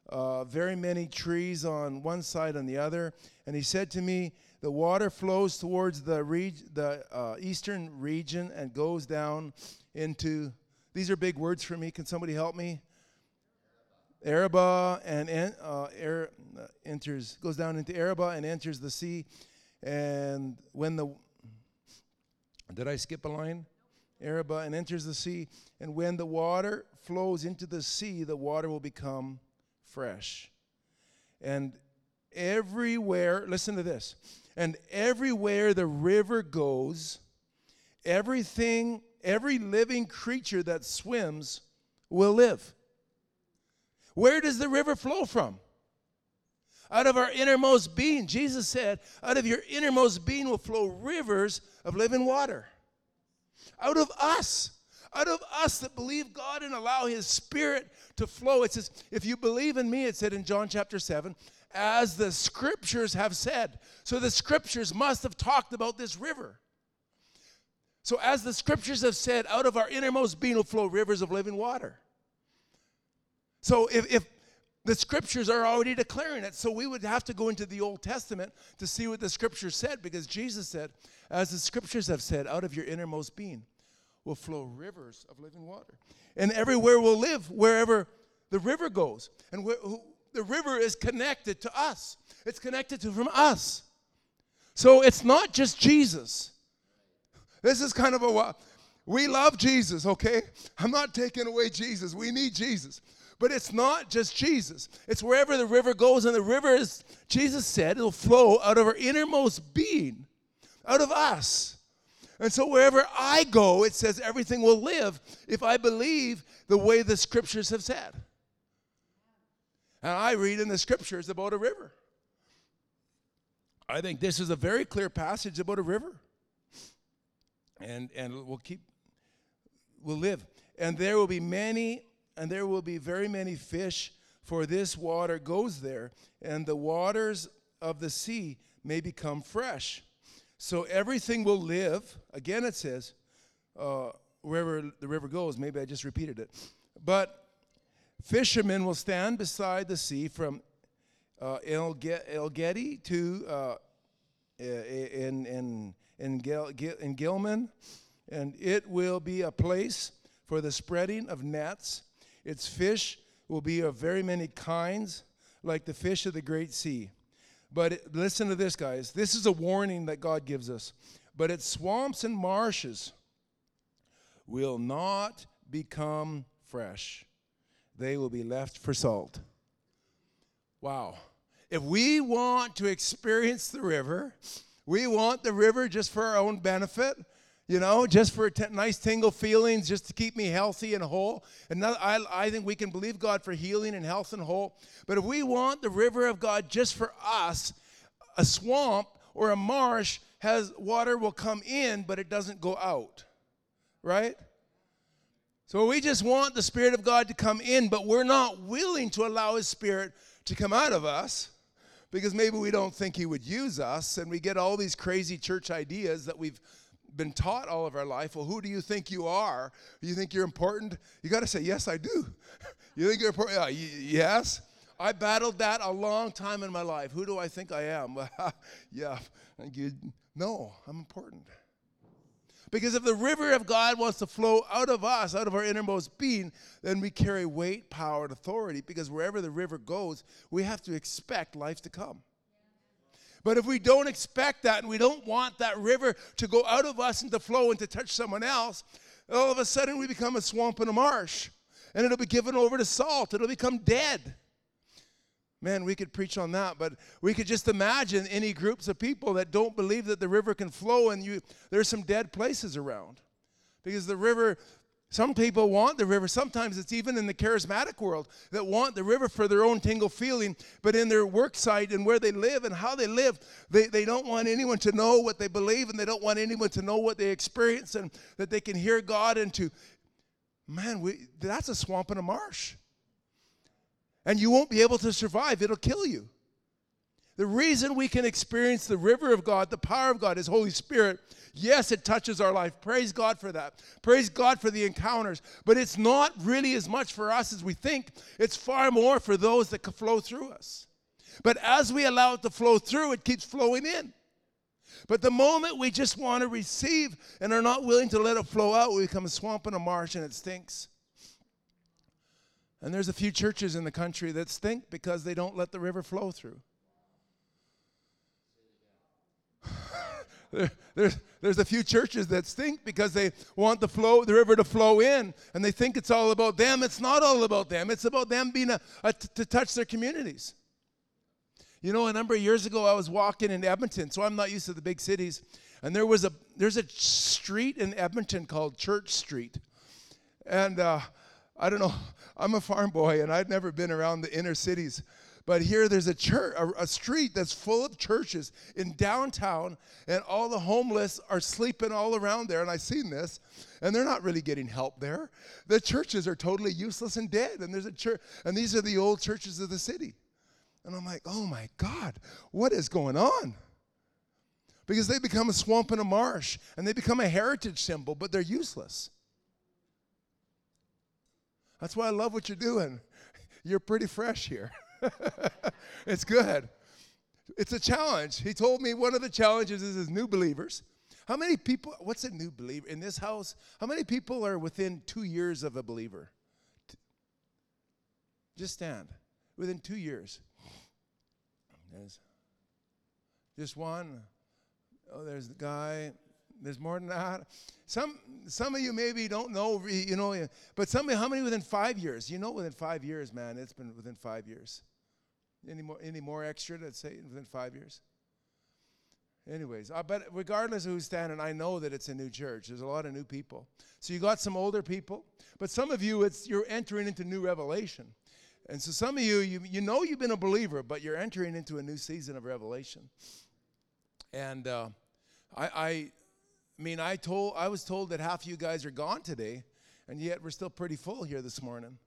uh, very many trees on one side and the other. And he said to me, The water flows towards the, reg- the uh, eastern region and goes down into. These are big words for me. Can somebody help me? Arabah and uh, er, enters goes down into Arabah and enters the sea. And when the did I skip a line? Arabah and enters the sea. And when the water flows into the sea, the water will become fresh. And everywhere, listen to this. And everywhere the river goes, everything, every living creature that swims will live. Where does the river flow from? Out of our innermost being. Jesus said, out of your innermost being will flow rivers of living water. Out of us. Out of us that believe God and allow His Spirit to flow. It says, if you believe in me, it said in John chapter 7, as the scriptures have said. So the scriptures must have talked about this river. So, as the scriptures have said, out of our innermost being will flow rivers of living water. So if, if the scriptures are already declaring it, so we would have to go into the Old Testament to see what the scriptures said, because Jesus said, as the scriptures have said, out of your innermost being will flow rivers of living water. And everywhere will live wherever the river goes. And where, who, the river is connected to us, it's connected to from us. So it's not just Jesus. This is kind of a we love Jesus, okay? I'm not taking away Jesus. We need Jesus. But it's not just Jesus. It's wherever the river goes, and the river is, Jesus said, it'll flow out of our innermost being, out of us. And so wherever I go, it says everything will live if I believe the way the scriptures have said. And I read in the scriptures about a river. I think this is a very clear passage about a river. And and we'll keep we'll live. And there will be many and there will be very many fish, for this water goes there, and the waters of the sea may become fresh. So everything will live. Again, it says, uh, wherever the river goes. Maybe I just repeated it. But fishermen will stand beside the sea from uh, El, Gedi to uh, in, in, in, Gil, in Gilman, and it will be a place for the spreading of nets its fish will be of very many kinds, like the fish of the great sea. But it, listen to this, guys. This is a warning that God gives us. But its swamps and marshes will not become fresh, they will be left for salt. Wow. If we want to experience the river, we want the river just for our own benefit you know, just for t- nice tingle feelings, just to keep me healthy and whole. And not, I, I think we can believe God for healing and health and whole. But if we want the river of God just for us, a swamp or a marsh has water will come in, but it doesn't go out. Right? So we just want the Spirit of God to come in, but we're not willing to allow His Spirit to come out of us because maybe we don't think He would use us, and we get all these crazy church ideas that we've been taught all of our life, well, who do you think you are? You think you're important? You got to say, yes, I do. you think you're important? Uh, yes. I battled that a long time in my life. Who do I think I am? yeah. You, no, I'm important. Because if the river of God wants to flow out of us, out of our innermost being, then we carry weight, power, and authority. Because wherever the river goes, we have to expect life to come. But if we don't expect that and we don't want that river to go out of us and to flow and to touch someone else, all of a sudden we become a swamp and a marsh, and it'll be given over to salt. It'll become dead. Man, we could preach on that, but we could just imagine any groups of people that don't believe that the river can flow, and you there's some dead places around. Because the river, some people want the river. Sometimes it's even in the charismatic world that want the river for their own tingle feeling, but in their work site and where they live and how they live, they, they don't want anyone to know what they believe and they don't want anyone to know what they experience and that they can hear God and to, man, we, that's a swamp and a marsh and you won't be able to survive. It'll kill you. The reason we can experience the river of God, the power of God, His Holy Spirit, yes, it touches our life. Praise God for that. Praise God for the encounters. But it's not really as much for us as we think, it's far more for those that flow through us. But as we allow it to flow through, it keeps flowing in. But the moment we just want to receive and are not willing to let it flow out, we become a swamp and a marsh and it stinks. And there's a few churches in the country that stink because they don't let the river flow through. there, there's, there's a few churches that stink because they want the flow the river to flow in and they think it's all about them. It's not all about them. It's about them being a, a t- to touch their communities. You know a number of years ago i was walking in edmonton so i'm not used to the big cities and there was a there's a street in edmonton called church street. And uh, I don't know. I'm a farm boy and I've never been around the inner cities. But here there's a church, a, a, street that's full of churches in downtown, and all the homeless are sleeping all around there. And I've seen this, and they're not really getting help there. The churches are totally useless and dead. And there's a church, and these are the old churches of the city. And I'm like, oh my God, what is going on? Because they become a swamp and a marsh, and they become a heritage symbol, but they're useless. That's why I love what you're doing. You're pretty fresh here. it's good. It's a challenge. He told me one of the challenges is his new believers. How many people, what's a new believer in this house? How many people are within two years of a believer? Just stand. Within two years. There's just one. Oh, there's the guy. There's more than that. Some, some of you maybe don't know, you know, but some how many within five years? You know, within five years, man, it's been within five years. Any more, any more extra to say within five years? Anyways, uh, but regardless of who's standing, I know that it's a new church. There's a lot of new people. So you got some older people, but some of you, it's you're entering into new revelation. And so some of you, you, you know you've been a believer, but you're entering into a new season of revelation. And uh, I, I I mean, I told I was told that half of you guys are gone today, and yet we're still pretty full here this morning.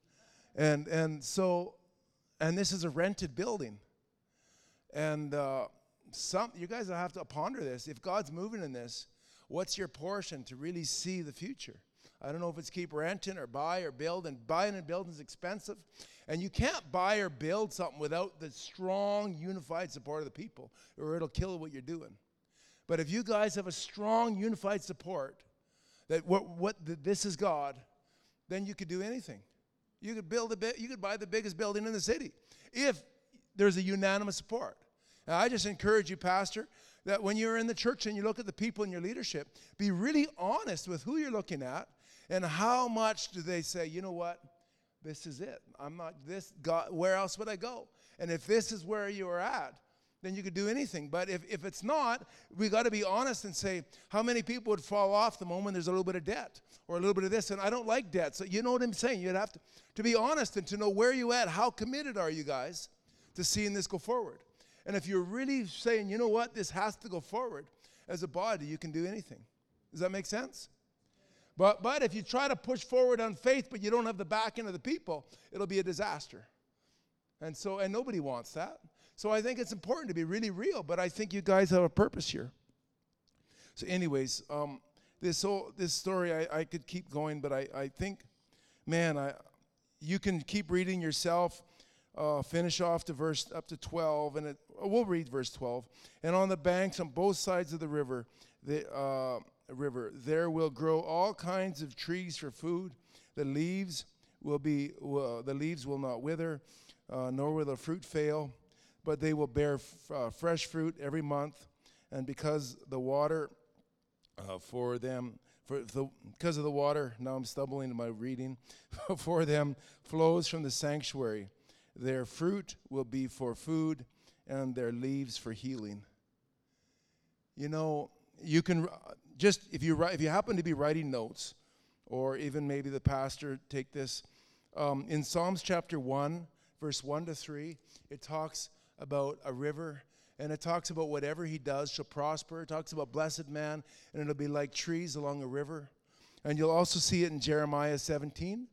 And and so, and this is a rented building. And uh, some you guys will have to ponder this. If God's moving in this, what's your portion to really see the future? I don't know if it's keep renting or buy or build, and buying and building is expensive. And you can't buy or build something without the strong, unified support of the people, or it'll kill what you're doing. But if you guys have a strong, unified support that what, what this is God, then you could do anything. You could build a bit, you could buy the biggest building in the city if there's a unanimous support. Now, I just encourage you, Pastor, that when you're in the church and you look at the people in your leadership, be really honest with who you're looking at and how much do they say, you know what, this is it. I'm not this, God, where else would I go? And if this is where you are at, then you could do anything. But if, if it's not, we got to be honest and say, how many people would fall off the moment there's a little bit of debt or a little bit of this? And I don't like debt. So you know what I'm saying? You'd have to, to be honest and to know where you at. How committed are you guys to seeing this go forward? And if you're really saying, you know what, this has to go forward, as a body, you can do anything. Does that make sense? But, but if you try to push forward on faith, but you don't have the backing of the people, it'll be a disaster. And so, and nobody wants that. So I think it's important to be really real, but I think you guys have a purpose here. So, anyways, um, this whole this story I, I could keep going, but I, I think, man, I you can keep reading yourself. Uh, finish off to verse up to 12, and it, we'll read verse 12. And on the banks on both sides of the river, the uh, river, there will grow all kinds of trees for food. The leaves will be the leaves will not wither, uh, nor will the fruit fail but they will bear f- uh, fresh fruit every month. And because the water uh, for them for the, because of the water, now I'm stumbling in my reading, for them flows from the sanctuary. Their fruit will be for food, and their leaves for healing. You know, you can just if you if you happen to be writing notes, or even maybe the pastor take this um, in Psalms chapter one, verse one to three. It talks about a river and it talks about whatever he does shall prosper. It talks about blessed man, and it'll be like trees along a river. And you'll also see it in Jeremiah 17,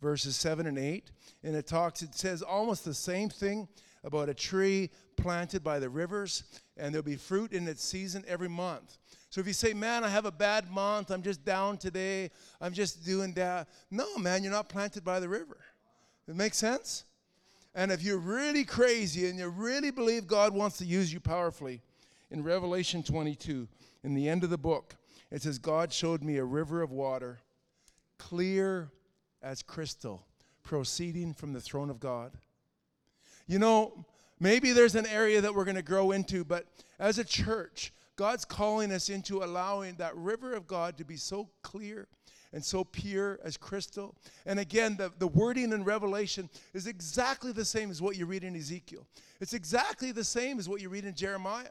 verses 7 and 8. And it talks, it says almost the same thing about a tree planted by the rivers, and there'll be fruit in its season every month. So if you say, man, I have a bad month, I'm just down today, I'm just doing that. No, man, you're not planted by the river. It makes sense? And if you're really crazy and you really believe God wants to use you powerfully, in Revelation 22, in the end of the book, it says, God showed me a river of water, clear as crystal, proceeding from the throne of God. You know, maybe there's an area that we're going to grow into, but as a church, God's calling us into allowing that river of God to be so clear and so pure as crystal. And again, the, the wording in Revelation is exactly the same as what you read in Ezekiel. It's exactly the same as what you read in Jeremiah.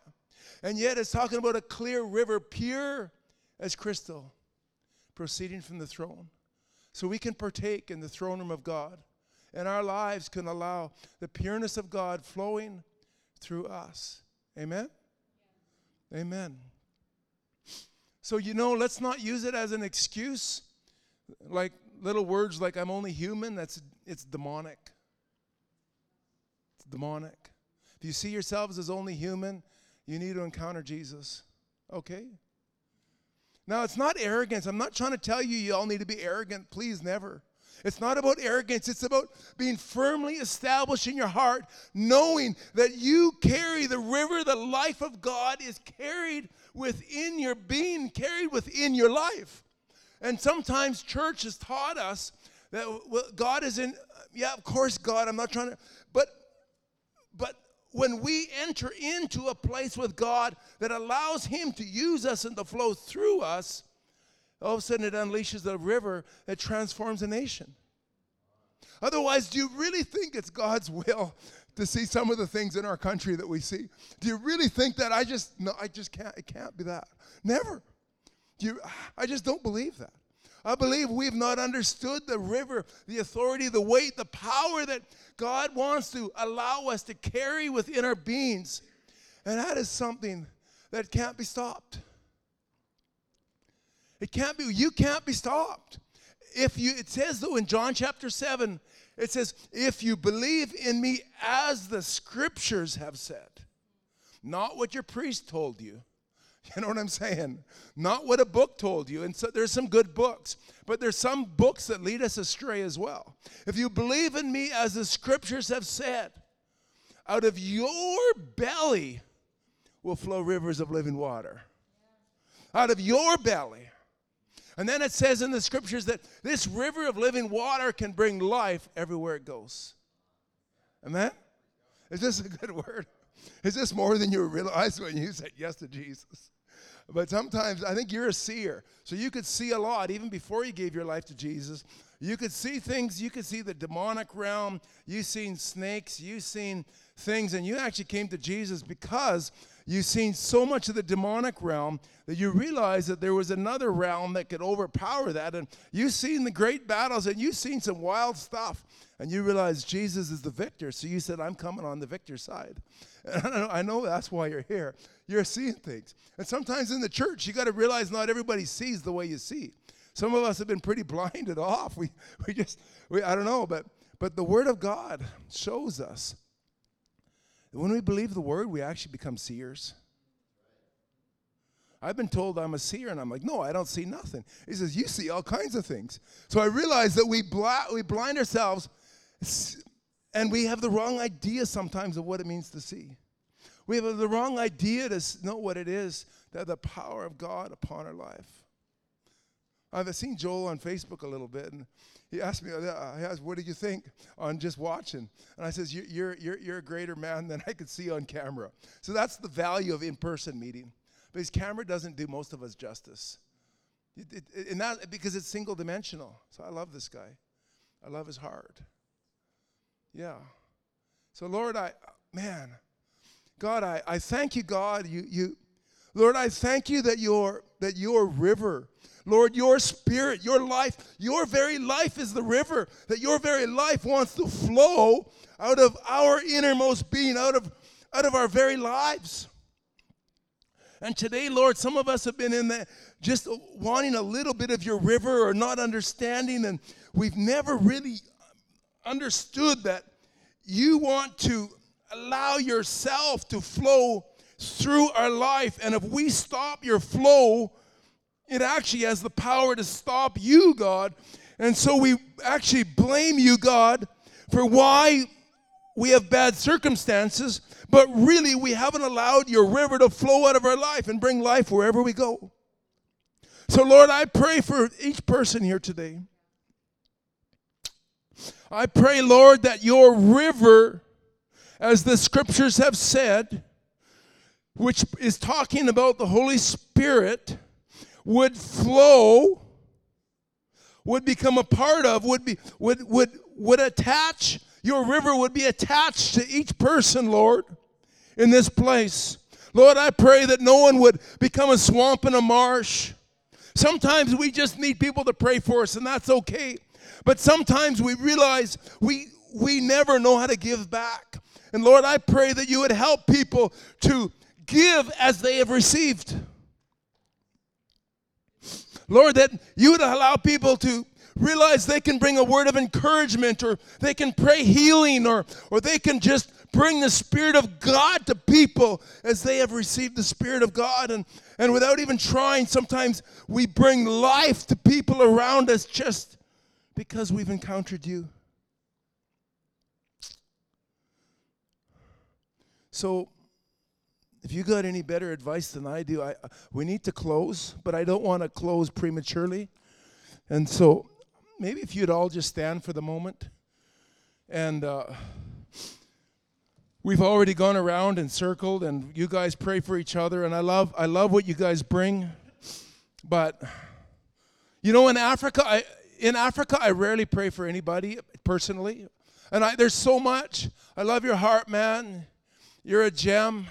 And yet it's talking about a clear river, pure as crystal, proceeding from the throne. So we can partake in the throne room of God. And our lives can allow the pureness of God flowing through us. Amen? Amen. So, you know, let's not use it as an excuse like little words like I'm only human, that's it's demonic. It's demonic. If you see yourselves as only human, you need to encounter Jesus. Okay? Now, it's not arrogance. I'm not trying to tell you you all need to be arrogant. Please, never. It's not about arrogance. It's about being firmly established in your heart, knowing that you carry the river, the life of God is carried within your being, carried within your life. And sometimes church has taught us that God is in, yeah, of course, God, I'm not trying to, but, but when we enter into a place with God that allows Him to use us and to flow through us, all of a sudden it unleashes a river that transforms a nation. Otherwise, do you really think it's God's will to see some of the things in our country that we see? Do you really think that I just no, I just can't it can't be that. Never. You, I just don't believe that. I believe we've not understood the river, the authority, the weight, the power that God wants to allow us to carry within our beings. And that is something that can't be stopped. It can't be, you can't be stopped. If you, it says though in John chapter 7, it says, if you believe in me as the scriptures have said, not what your priest told you, You know what I'm saying? Not what a book told you. And so there's some good books, but there's some books that lead us astray as well. If you believe in me as the scriptures have said, out of your belly will flow rivers of living water. Out of your belly. And then it says in the scriptures that this river of living water can bring life everywhere it goes. Amen? Is this a good word? Is this more than you realize when you said yes to Jesus? But sometimes I think you're a seer. So you could see a lot even before you gave your life to Jesus. You could see things, you could see the demonic realm, you've seen snakes, you've seen things, and you actually came to Jesus because you've seen so much of the demonic realm that you realize that there was another realm that could overpower that. And you've seen the great battles and you've seen some wild stuff. And you realize Jesus is the victor. So you said, I'm coming on the victor side. And I know that's why you're here. You're seeing things. And sometimes in the church, you got to realize not everybody sees the way you see. Some of us have been pretty blinded off. We, we just, we, I don't know, but, but the Word of God shows us when we believe the Word, we actually become seers. I've been told I'm a seer, and I'm like, no, I don't see nothing. He says, you see all kinds of things. So I realize that we, bl- we blind ourselves and we have the wrong idea sometimes of what it means to see. We have the wrong idea to know what it is that the power of God upon our life. I've seen Joel on Facebook a little bit, and he asked me, uh, he asked, what did you think on just watching? And I says, you're, you're, you're a greater man than I could see on camera. So that's the value of in-person meeting. Because camera doesn't do most of us justice. It, it, and that because it's single dimensional. So I love this guy. I love his heart. Yeah. So Lord, I man, God, I, I thank you, God. You you Lord, I thank you that your that your river, Lord, your spirit, your life, your very life is the river, that your very life wants to flow out of our innermost being, out of out of our very lives. And today, Lord, some of us have been in that just wanting a little bit of your river or not understanding, and we've never really understood that you want to allow yourself to flow through our life. And if we stop your flow, it actually has the power to stop you, God. And so we actually blame you, God, for why we have bad circumstances, but really we haven't allowed your river to flow out of our life and bring life wherever we go. So, Lord, I pray for each person here today. I pray, Lord, that your river, as the scriptures have said, which is talking about the Holy Spirit, would flow, would become a part of, would be would would would attach, your river would be attached to each person, Lord, in this place. Lord, I pray that no one would become a swamp and a marsh. Sometimes we just need people to pray for us, and that's okay. But sometimes we realize we we never know how to give back. And Lord, I pray that you would help people to give as they have received. Lord, that you would allow people to realize they can bring a word of encouragement or they can pray healing or, or they can just bring the Spirit of God to people as they have received the Spirit of God. And, and without even trying, sometimes we bring life to people around us just because we've encountered you. So, if you got any better advice than I do, I, we need to close, but I don't want to close prematurely. And so maybe if you'd all just stand for the moment. And uh, we've already gone around and circled, and you guys pray for each other. And I love, I love what you guys bring. But, you know, in Africa, I, in Africa, I rarely pray for anybody personally. And I, there's so much. I love your heart, man. You're a gem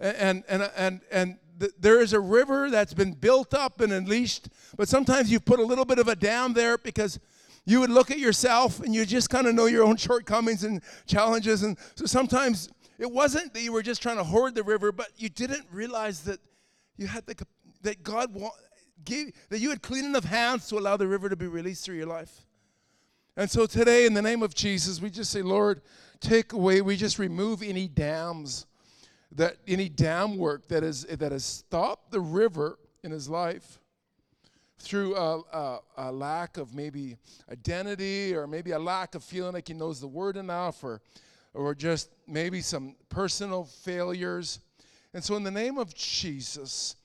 and and and and th- there is a river that's been built up and unleashed but sometimes you put a little bit of a dam there because you would look at yourself and you just kind of know your own shortcomings and challenges and so sometimes it wasn't that you were just trying to hoard the river but you didn't realize that you had the that god wa- gave that you had clean enough hands to allow the river to be released through your life and so today in the name of jesus we just say lord take away we just remove any dams that any dam work that, is, that has stopped the river in his life through a, a, a, lack of maybe identity or maybe a lack of feeling like he knows the word enough or, or just maybe some personal failures. And so, in the name of Jesus,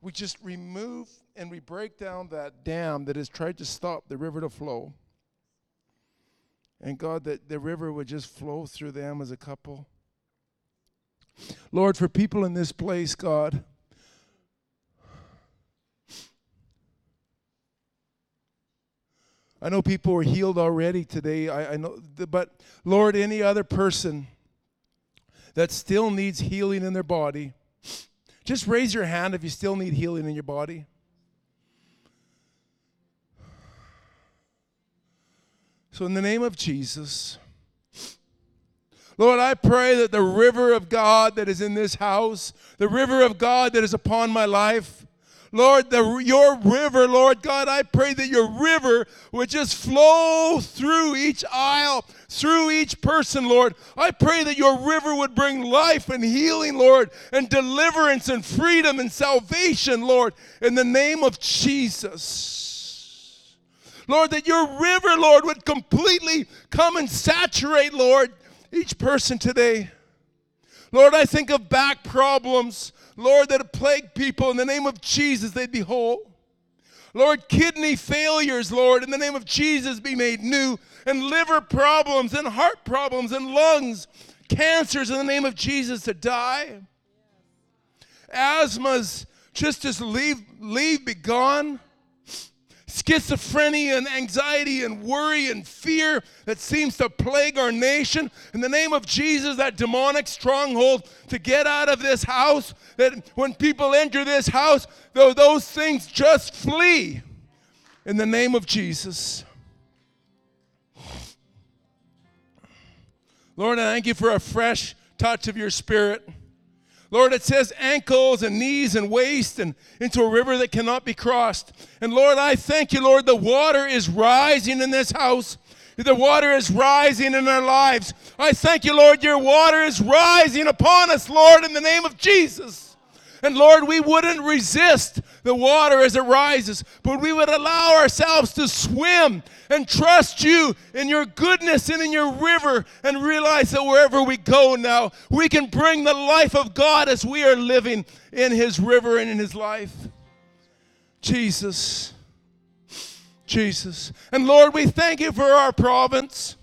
we just remove and we break down that dam that has tried to stop the river to flow. And God, that the river would just flow through them as a couple. Lord, for people in this place, God, I know people are healed already today. I, I know, but Lord, any other person that still needs healing in their body, just raise your hand if you still need healing in your body. So, in the name of Jesus, Lord, I pray that the river of God that is in this house, the river of God that is upon my life, Lord, the, your river, Lord God, I pray that your river would just flow through each aisle, through each person, Lord. I pray that your river would bring life and healing, Lord, and deliverance and freedom and salvation, Lord, in the name of Jesus. Lord, that your river, Lord, would completely come and saturate, Lord, each person today. Lord, I think of back problems, Lord, that have plagued people. In the name of Jesus, they'd be whole. Lord, kidney failures, Lord, in the name of Jesus, be made new. And liver problems, and heart problems, and lungs, cancers, in the name of Jesus, to die. Asthmas, just as leave, leave, be gone. Schizophrenia and anxiety and worry and fear that seems to plague our nation. In the name of Jesus, that demonic stronghold to get out of this house, that when people enter this house, those things just flee. In the name of Jesus. Lord, I thank you for a fresh touch of your spirit. Lord, it says ankles and knees and waist and into a river that cannot be crossed. And Lord, I thank you, Lord, the water is rising in this house. The water is rising in our lives. I thank you, Lord, your water is rising upon us, Lord, in the name of Jesus. And Lord, we wouldn't resist the water as it rises, but we would allow ourselves to swim and trust you in your goodness and in your river and realize that wherever we go now, we can bring the life of God as we are living in his river and in his life. Jesus. Jesus. And Lord, we thank you for our province.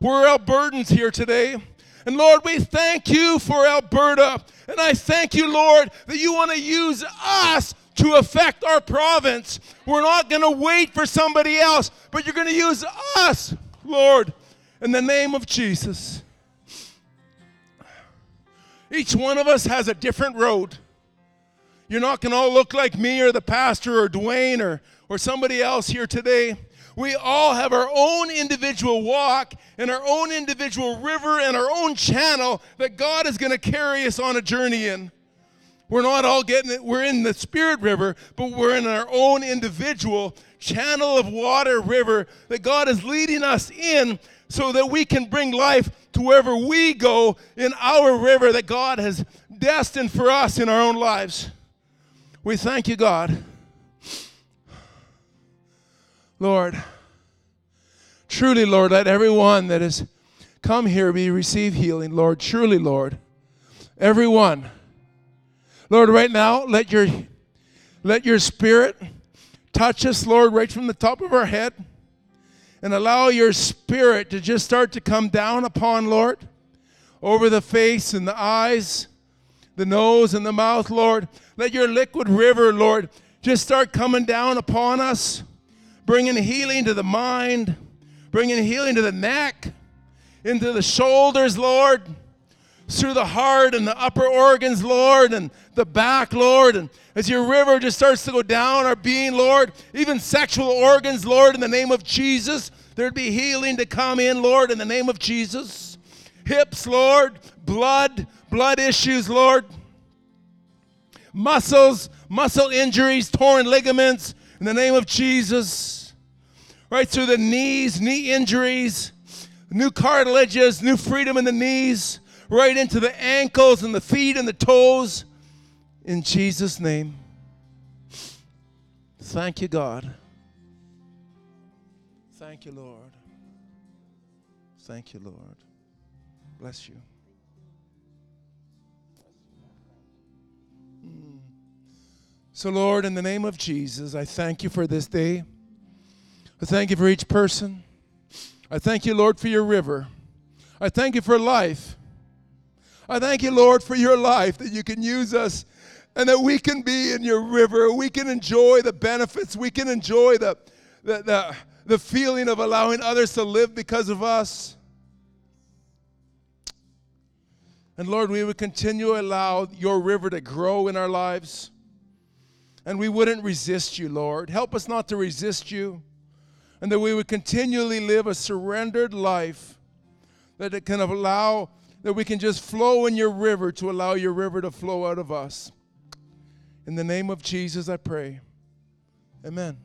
We're Albertans here today. And Lord, we thank you for Alberta. And I thank you, Lord, that you want to use us to affect our province. We're not going to wait for somebody else, but you're going to use us, Lord, in the name of Jesus. Each one of us has a different road. You're not going to all look like me or the pastor or Dwayne or, or somebody else here today. We all have our own individual walk and our own individual river and our own channel that God is going to carry us on a journey in. We're not all getting it, we're in the Spirit River, but we're in our own individual channel of water river that God is leading us in so that we can bring life to wherever we go in our river that God has destined for us in our own lives. We thank you, God. Lord, truly, Lord, let everyone that has come here be receive healing, Lord. Truly, Lord, everyone. Lord, right now, let your let your spirit touch us, Lord, right from the top of our head. And allow your spirit to just start to come down upon, Lord, over the face and the eyes, the nose and the mouth, Lord. Let your liquid river, Lord, just start coming down upon us bringing healing to the mind, bringing healing to the neck, into the shoulders, Lord, through the heart and the upper organs, Lord, and the back, Lord. And as your river just starts to go down our being, Lord, even sexual organs, Lord, in the name of Jesus, there'd be healing to come in, Lord, in the name of Jesus. Hips, Lord, blood, blood issues, Lord. Muscles, muscle injuries, torn ligaments, in the name of Jesus. Right through the knees, knee injuries, new cartilages, new freedom in the knees, right into the ankles and the feet and the toes. In Jesus' name. Thank you, God. Thank you, Lord. Thank you, Lord. Bless you. So, Lord, in the name of Jesus, I thank you for this day. I thank you for each person. I thank you, Lord, for your river. I thank you for life. I thank you, Lord, for your life that you can use us and that we can be in your river. We can enjoy the benefits. We can enjoy the, the, the, the feeling of allowing others to live because of us. And Lord, we would continue to allow your river to grow in our lives. And we wouldn't resist you, Lord. Help us not to resist you. And that we would continually live a surrendered life that it can allow, that we can just flow in your river to allow your river to flow out of us. In the name of Jesus, I pray. Amen.